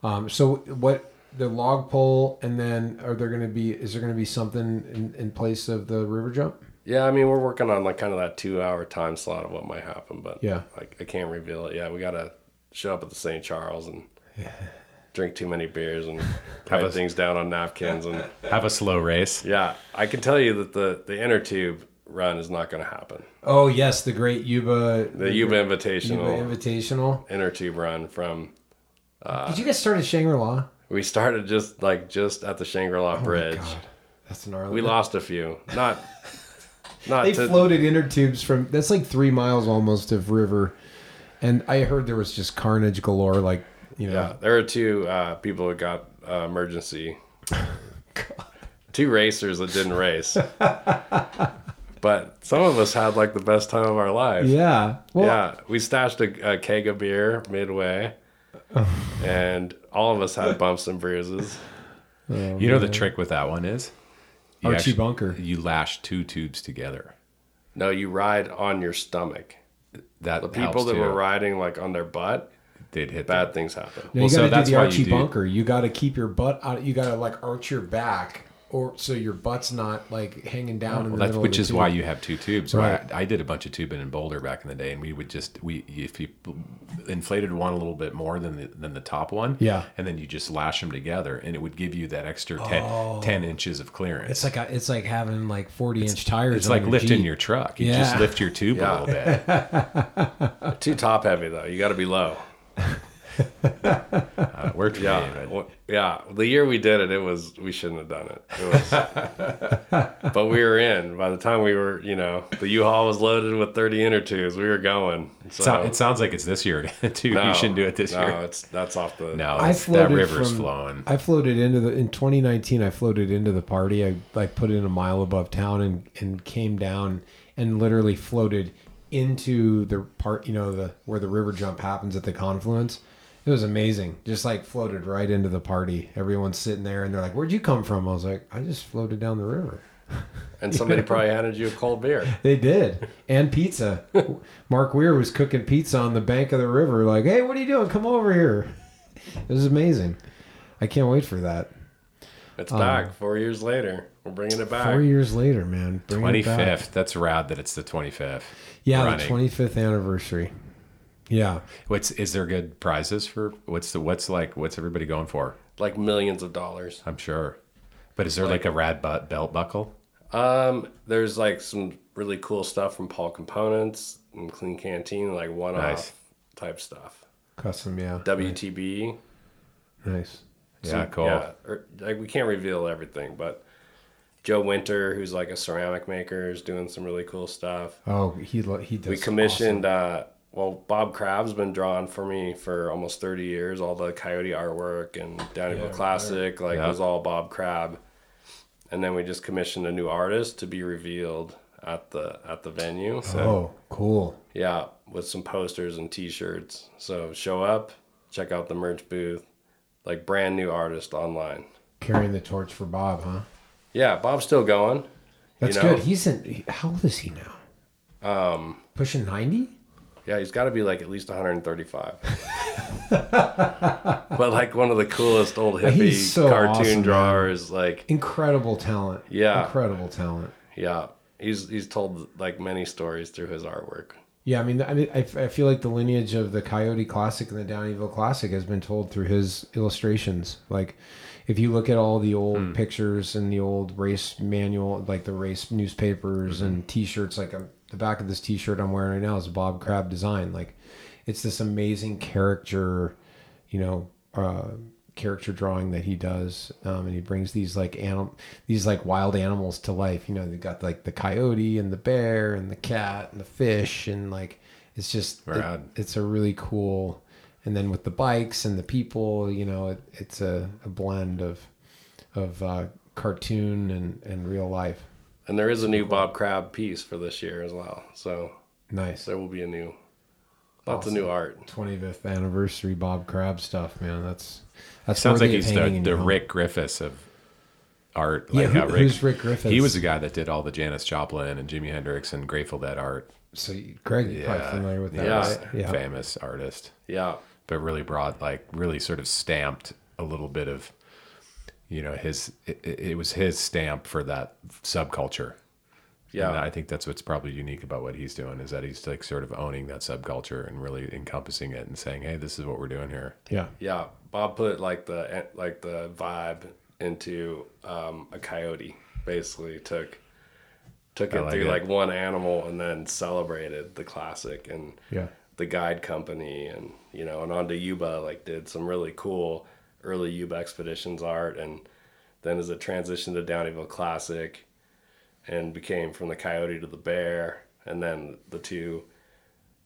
Um, so what the log pole, and then are there going to be? Is there going to be something in, in place of the river jump? Yeah, I mean we're working on like kind of that two hour time slot of what might happen, but Yeah. like I can't reveal it. Yeah, we gotta show up at the St. Charles and drink too many beers and have a- things down on napkins and Have a slow race. yeah. I can tell you that the the inner tube run is not going to happen. Oh yes, the great Yuba. The Yuba Invitational, Yuba Invitational. inner tube run from. Uh, Did you guys start at Shangri La? We started just like just at the Shangri La Oh Bridge. God, that's gnarly. We lost a few, not Not they to- floated inner tubes from that's like three miles almost of river, and I heard there was just carnage galore. Like you know, Yeah, there were two uh, people who got uh, emergency. two racers that didn't race. but some of us had like the best time of our life. Yeah. Well- yeah. We stashed a, a keg of beer midway, and all of us had bumps and bruises. Oh, you know the trick with that one is you Archie Bunker. You lash two tubes together. No, you ride on your stomach. That The people helps, that too. were riding like on their butt, They'd hit bad them. things happen. Now, Well, you so got to that's do the why you Archie do- bunker. You got to keep your butt out. You got to like arch your back, or so your butt's not like hanging down in the Well, middle. which of is the why you have two tubes. Right. I, I did a bunch of tubing in Boulder back in the day, and we would just we if you inflated one a little bit more than the than the top one, Yeah. and then you just lash them together, and it would give you that extra 10, 10 inches of clearance. It's like a, it's like having like forty inch tires. It's on like your lifting Jeep. your truck. You just lift your tube Yeah. a little bit. Too top heavy though. You got to be low. Uh, it worked for Yeah, me, but well, yeah. The year we did it, it was we shouldn't have done it. It was, but we were in. By the time we were, you know, the U-Haul was loaded with thirty inner tubes. We were going. So So- it sounds like it's this year too. No, you shouldn't do it this no, year. it's that's off the. No, I it's, that floated river's from, flowing. I floated into the in 2019. I floated into the party. I like put in a mile above town and and came down and literally floated into the part. You know the where the river jump happens at the confluence. It was amazing. Just like floated right into the party. Everyone's sitting there and they're like, "Where'd you come from?" I was like, "I just floated down the river." And somebody probably handed you a cold beer. They did. And pizza. Mark Weir was cooking pizza on the bank of the river, like, hey, what are you doing? Come over here. It was amazing. I can't wait for that. It's Um, back four years later. We're bringing it back. Four years later, man. Bring it back. That's rad that it's the twenty fifth. Yeah, running. the 25th anniversary. Yeah. What's is there good prizes for what's the what's like what's everybody going for? Like millions of dollars. I'm sure. But is there like, a rad butt belt buckle? Um, there's like some really cool stuff from Paul Components and Klean Kanteen, like one-off Nice. type stuff. Custom, yeah. WTB. Nice. Yeah, cool. Yeah, or, like we can't reveal everything, but Joe Winter, who's like a ceramic maker, is doing some really cool stuff. Oh, he lo- he does. we commissioned. Uh, well, Bob Crab's been drawing for me for almost thirty years. All the Coyote artwork and Downieville Yeah, Classic, like Yeah. it was all Bob Crab. And then we just commissioned a new artist to be revealed at the at the venue. So Oh, cool. yeah, with some posters and T-shirts. So show up, check out the merch booth, like brand new artist online. Carrying the torch for Bob, huh? Yeah, Bob's still going. That's you know? good. He's in. How old is he now? Um, Pushing 90? Yeah, he's got to be like at least 135. but like one of the coolest old hippie so cartoon awesome, man. drawers. Like Incredible talent. Yeah. Incredible talent. yeah, he's he's told like many stories through his artwork. Yeah, I mean, I mean, I, I feel like the lineage of the Coyote Classic and the Downieville Classic has been told through his illustrations. Like, if you look at all the old Hmm. pictures and the old race manual, like the race newspapers Mm-hmm. and T-shirts, like um the back of this T-shirt I'm wearing right now is a Bob Crab design. Like, it's this amazing character, you know, uh, character drawing that he does, um, and he brings these like animal, these like wild animals to life. You know, they got like the coyote and the bear and the cat and the fish, and like it's just it- it's a really cool. And then with the bikes and the people, you know, it, it's a, a blend of of uh, cartoon and, and real life. And there is a new Bob Crab piece for this year as well. So Nice. there will be a new lots of new art. 25th anniversary Bob Crab stuff, man. That's that's Sounds like worthy he's the, the. Rick Griffiths of art. Yeah, Like who- how who's Rick Griffiths? He was the guy that did all the Janis Joplin and Jimi Hendrix and Grateful Dead art. So you- Greg, you're probably familiar with that, Yeah. right? Yeah. famous artist. Yeah. but really brought like really sort of stamped a little bit of, you know, his. It, it was his stamp for that subculture. Yeah. And I think that's what's probably unique about what he's doing is that he's like sort of owning that subculture and really encompassing it and saying, "Hey, this is what we're doing here." Yeah. Yeah, Bob put like the like the vibe into um, a coyote. Basically, took took it like through it. like one animal and then celebrated the classic and Yeah. the guide company and you know and onto Yuba like did some really cool early Yuba expeditions art and then as it transitioned to Downieville Classic, and became from the coyote to the bear, and then the two,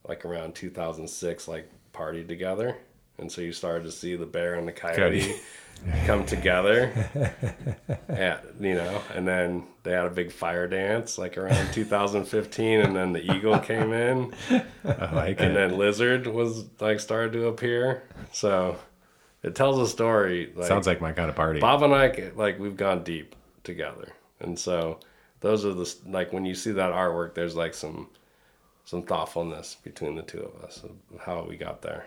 like around 2006, like partied together, and so you started to see the bear and the coyote. Coyote. come together and you know and then they had a big fire dance like around 2015 and then the eagle came in I like and it. then lizard was like started to appear so it tells a story like, Sounds like my kind of party. bob and i like we've gone deep together and so those are the like when you see that artwork there's like some some thoughtfulness between the two of us of how we got there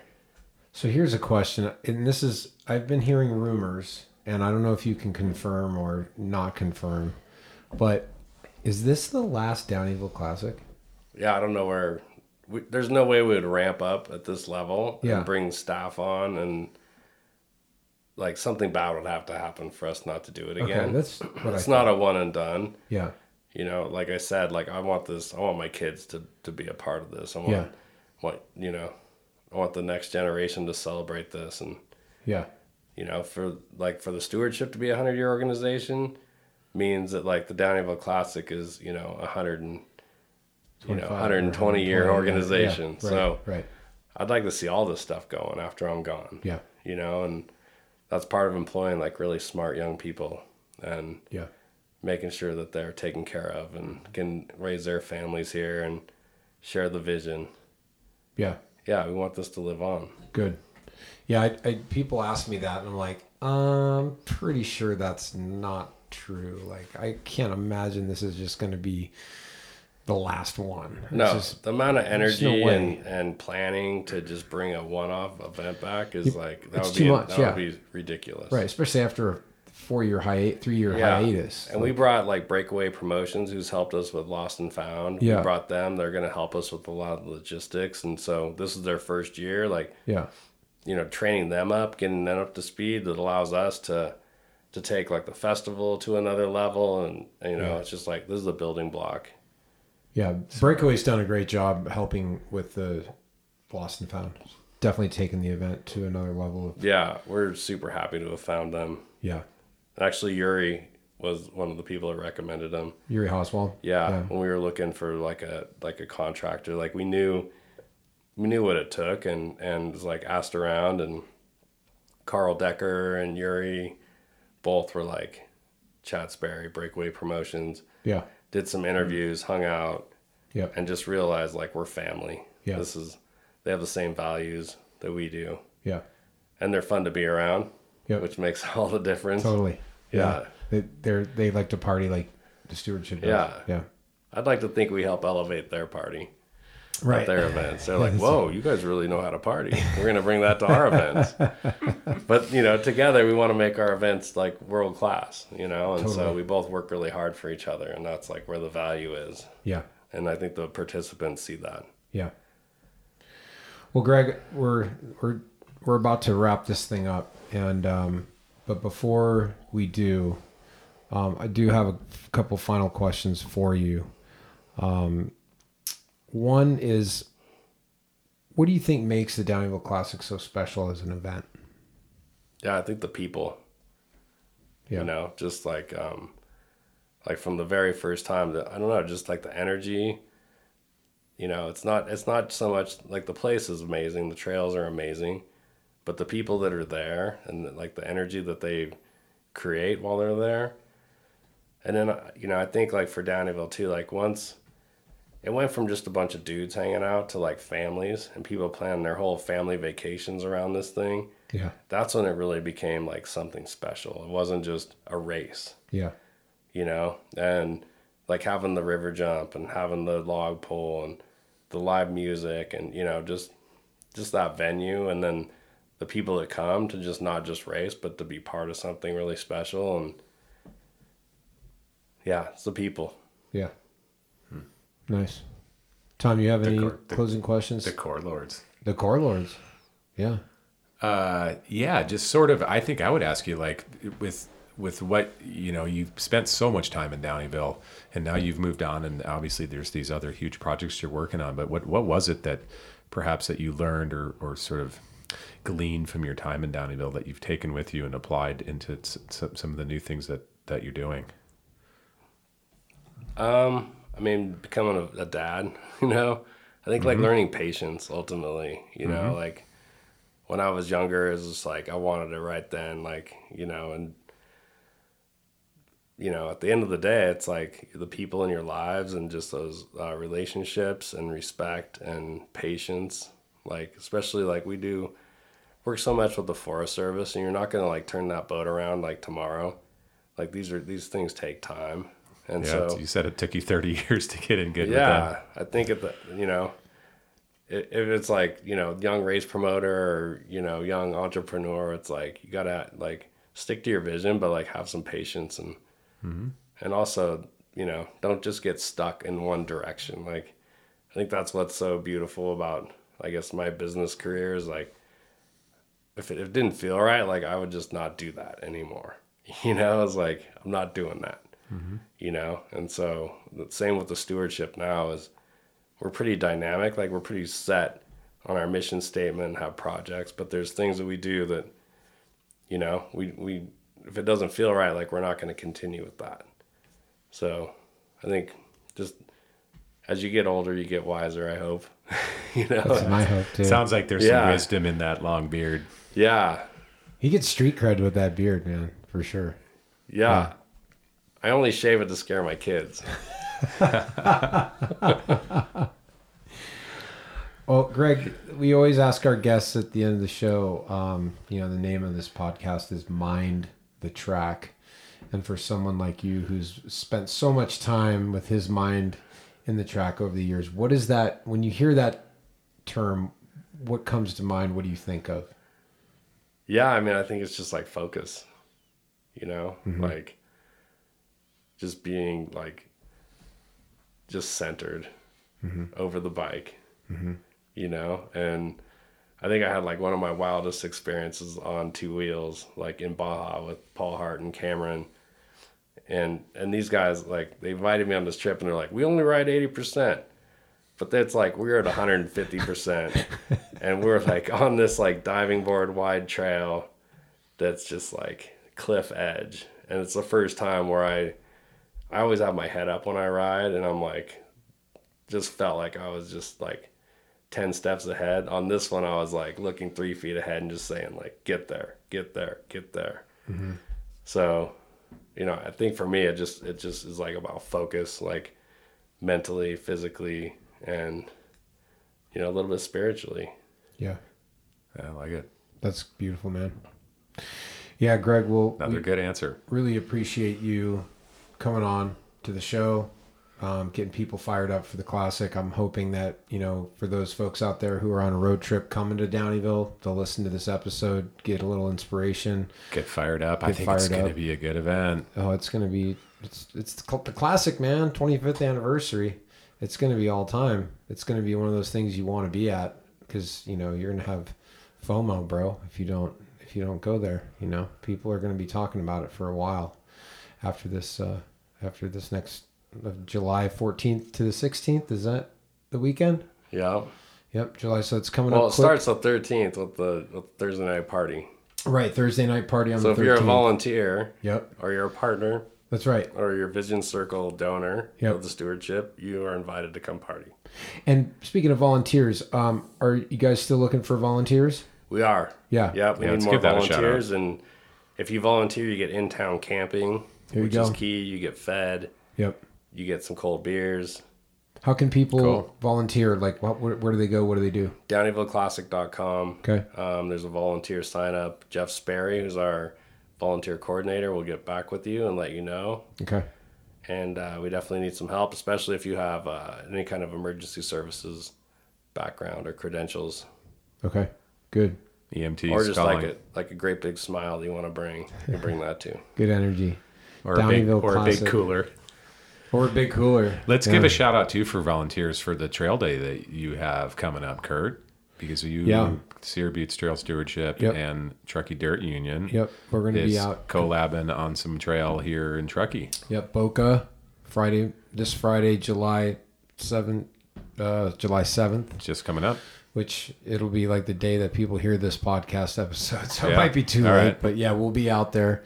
So here's a question, and this is I've been hearing rumors, and I don't know if you can confirm or not confirm, but is this the last Downieville Classic? yeah, I don't know where. We, there's no way we would ramp up at this level Yeah. and bring staff on, and like something bad would have to happen for us not to do it Okay, again. that's it's not a one and done. Yeah. You know, like I said, like I want this. I want my kids to to be a part of this. I want, Yeah. want you know, I want the next generation to celebrate this, and Yeah. you know, for like for the stewardship to be a hundred year organization means that like the Downieville Classic is you know a hundred and you know 25 120 year organization. yeah, right, so right. I'd like to see all this stuff going after I'm gone. Yeah. You know, and that's part of employing like really smart young people and Yeah. making sure that they're taken care of and can raise their families here and share the vision. Yeah. Yeah, we want this to live on. Good. Yeah, I, I, people ask me that, and I'm like, I'm pretty sure that's not true. Like, I can't imagine this is just going to be the last one. It's No, just- the amount of there's no energy and, and planning to just bring a one-off event back is like that it's would too be much, that yeah. would be ridiculous. right, especially after a four-year hiatus, three-year Yeah. hiatus. And we brought like Breakaway Promotions, who's helped us with Lost and Found. Yeah. We brought them. They're going to help us with a lot of logistics. And so this is their first year. Like, Yeah. you know, training them up, getting them up to speed that allows us to to take like the festival to another level. And, you know, Yeah. it's just like this is a building block. Yeah, Breakaway's done a great job helping with the Lost and Found. Definitely taking the event to another level. Of, Yeah, we're super happy to have found them. yeah, Actually, Yuri was one of the people that recommended them. Yuri Hauswald. Yeah, Yeah. when we were looking for like a like a contractor, like we knew we knew what it took, and and was like asked around, and Carl Decker and Yuri both were like Chad Sperry, Breakaway Promotions. Yeah. Did some interviews, hung out, Yep. and just realized like we're family. Yeah. this is they have the same values that we do. Yeah. and they're fun to be around. Yep. which makes all the difference. Totally. Yeah. They they're they like to party like the stewardship. does. Yeah. Yeah. I'd like to think we help elevate their party. Right. At their events. They're like, whoa, you guys really know how to party. We're going to bring that to our events. but, you know, together we want to make our events like world class, you know? And so we both work really hard for each other. And that's like where the value is. Yeah. And I think the participants see that. Yeah. Well, Greg, we're we're we're about to wrap this thing up, and um, but before we do, um, I do have a couple final questions for you. Um, one is, what do you think makes the Downieville Classic so special as an event? Yeah, I think the people. Yeah. You know, just like um like from the very first time that I don't know, just like the energy. You know, it's not it's not so much like the place is amazing, the trails are amazing, but the people that are there and like the energy that they create while they're there. And then you know, I think like for Downieville too, like once it went from just a bunch of dudes hanging out to like families and people planning their whole family vacations around this thing Yeah. that's when it really became like something special. It wasn't just a race, Yeah. you know, and like having the river jump and having the log pull and the live music and you know just just that venue and then the people that come to just not just race but to be part of something really special and yeah, it's the people. Yeah. Nice. Tom, you have The any core- the- closing questions? The core lords. The core lords. Yeah. Uh, yeah, just sort of. I think I would ask you, like, with with what you know, you've spent so much time in Downieville, and now you've moved on, and obviously there's these other huge projects you're working on. But what what was it that perhaps that you learned or or sort of gleaned from your time in Downieville that you've taken with you and applied into s- s- some of the new things that that you're doing? Um, I mean, becoming a, a dad, you know, I think like Mhm. learning patience ultimately, you know, Mhm. like when I was younger, it was just like I wanted it right then, like, you know, and you know, at the end of the day, it's like the people in your lives and just those uh, relationships and respect and patience. Like, especially like we do work so much with the Forest Service, and you're not gonna like turn that boat around like tomorrow. Like these are these things take time, and yeah, so you said it took you 30 years to get in good yeah, I think at the you know, if it's like you know young race promoter or you know young entrepreneur, it's like you gotta like stick to your vision, but like have some patience and Mhm. and also you know don't just get stuck in one direction. Like I think that's what's so beautiful about I guess my business career is like if it, if it didn't feel right, like I would just not do that anymore. You know, it's like I'm not doing that Mhm. you know and so the same with the stewardship now is we're pretty dynamic like we're pretty set on our mission statement and have projects but there's things that we do that you know we we if it doesn't feel right like we're not going to continue with that so i think just as you get older you get wiser i hope you know That's my hope, too. Sounds like there's Yeah. some wisdom in that long beard. yeah He gets street cred with that beard, man, for sure. yeah, i only shave it to scare my kids Well, Greg, we always ask our guests at the end of the show. Um, you know, the name of this podcast is Mind the Track, and for someone like you who's spent so much time with his mind in the track over the years, what is that? When you hear that term, what comes to mind? What do you think of? Yeah, I mean, I think it's just like focus, you know, Mhm. like just being like just centered Mhm. over the bike, Mhm. you know, and I think I had like one of my wildest experiences on two wheels, like in Baja with Paul Hart and Cameron. And and these guys like they invited me on this trip and they're like, we only ride eighty percent. But that's like we're at 150 percent, and we're like on this like diving board wide trail, that's just like cliff edge, and it's the first time where I, I always have my head up when I ride, and I'm like, just felt like I was just like, ten steps ahead. On this one, I was like looking three feet ahead and just saying like, get there, get there, get there. Mhm. So, you know, I think for me, it just it just is like about focus, like mentally, physically, and you know, a little bit spiritually. Yeah, I like it. That's beautiful, man. Yeah, Greg, well, Another we good answer. Really appreciate you coming on to the show, um, getting people fired up for the classic. I'm hoping that you know, for those folks out there who are on a road trip coming to Downieville, they'll listen to this episode, get a little inspiration, Get fired up. I think it's going to be a good event. Oh, it's gonna be it's it's the the classic, man. 25th anniversary. It's gonna be all time. It's gonna be one of those things you want to be at because you know you're gonna have FOMO, bro. If you don't if you don't go there, you know people are gonna be talking about it for a while after this uh, after this next uh, July 14th to the 16th. Is that the weekend? Yeah. Yep, July. So it's coming Well, up. Well, it quick. starts the 13th with the with Thursday night party. right Thursday night party on the. So if you're a 13th. volunteer, Yep. or you're a partner, That's right. or you're Vision Circle donor Yep. of the stewardship, you are invited to come party. And speaking of volunteers, um, are you guys still looking for volunteers? We are. Yeah. Yep. We Yeah, need more give that a shout volunteers, and if you volunteer, you get in town camping, There you which is key. You get fed. Yep. You get some cold beers. How can people Cool. volunteer? Like, what, where, where do they go? What do they do? DownievilleClassic.com. Okay. Um, there's a volunteer sign up. Jeff Sperry, who's our volunteer coordinator, will get back with you and let you know. Okay. And uh, we definitely need some help, especially if you have uh, any kind of emergency services background or credentials, Okay. Good. EMT or just calling. like a like a great big smile that you want to bring. You bring that too. Good energy. Or a big, or a big cooler. Or a big cooler. Let's Yeah. give a shout out too for volunteers for the trail day that you have coming up, Kurt, because you, Yeah. Sierra Buttes Trail Stewardship Yep. and Truckee Dirt Union. Yep, we're gonna be out. collabing on some trail here in Truckee. Yep. Boca, Friday. This Friday, July seventh. Uh, July seventh. Just coming up. Which it'll be like the day that people hear this podcast episode, so it might be too All late. right. But yeah, we'll be out there.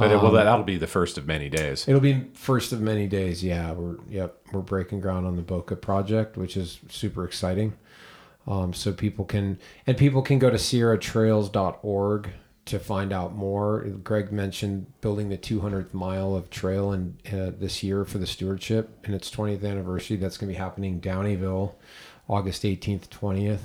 But it, well, Um, that, that'll be the first of many days. It'll be first of many days. Yeah, we're yep we're breaking ground on the Boca project, which is super exciting. Um, so people can and people can go to sierratrails.org to find out more. Greg mentioned building the 200th mile of trail in uh, this year for the stewardship and its 20th anniversary. That's going to be happening Downieville, August 18th, 20th.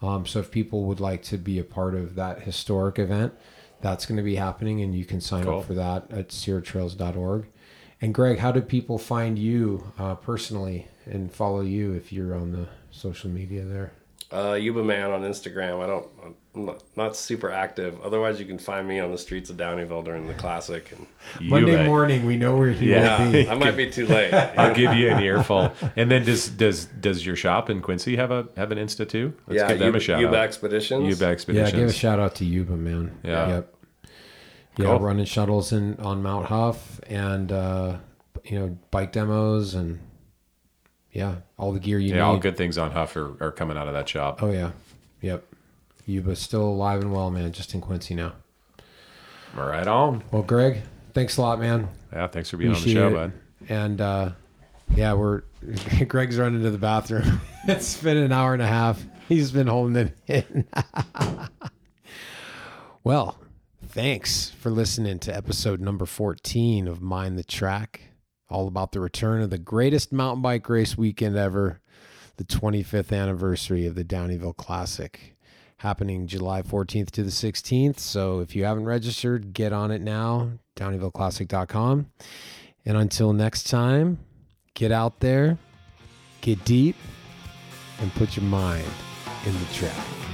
Um, so if people would like to be a part of that historic event, that's going to be happening, and you can sign Cool. up for that at sierratrails.org. And Greg, how do people find you uh, personally and follow you if you're on the social media there? Uh, Yuba Man on Instagram. I don't. I'm not, not super active. Otherwise, you can find me on the streets of Downieville during the classic. And Monday morning, we know where he yeah, will be. I might be too late. I'll give you an earful. And then does does does your shop in Quincy have a have an Insta too? Let's Yeah, give them Yuba- a shout Yuba out. Expeditions. Yuba Yeah, Expeditions. give a shout out to Yuba, man. Yeah. Yep. Yeah, Cool. running shuttles in on Mount Hough and uh, you know bike demos and yeah, all the gear you yeah, need. all good things on Hough are, are coming out of that shop. Oh yeah, yep. Yuba's still alive and well, man. Just in Quincy now. Right on. Well, Greg, thanks a lot, man. Yeah, thanks for being Appreciate on the show, it. bud. And uh, yeah, we're Greg's running to the bathroom. it's been an hour and a half. He's been holding it in. well, thanks for listening to episode number 14 of Mind the Track, all about the return of the greatest mountain bike race weekend ever, the 25th anniversary of the Downieville Classic, happening July 14th to the 16th. So if you haven't registered, get on it now, downievilleclassic.com. And until next time, get out there, get deep, and put your mind in the track.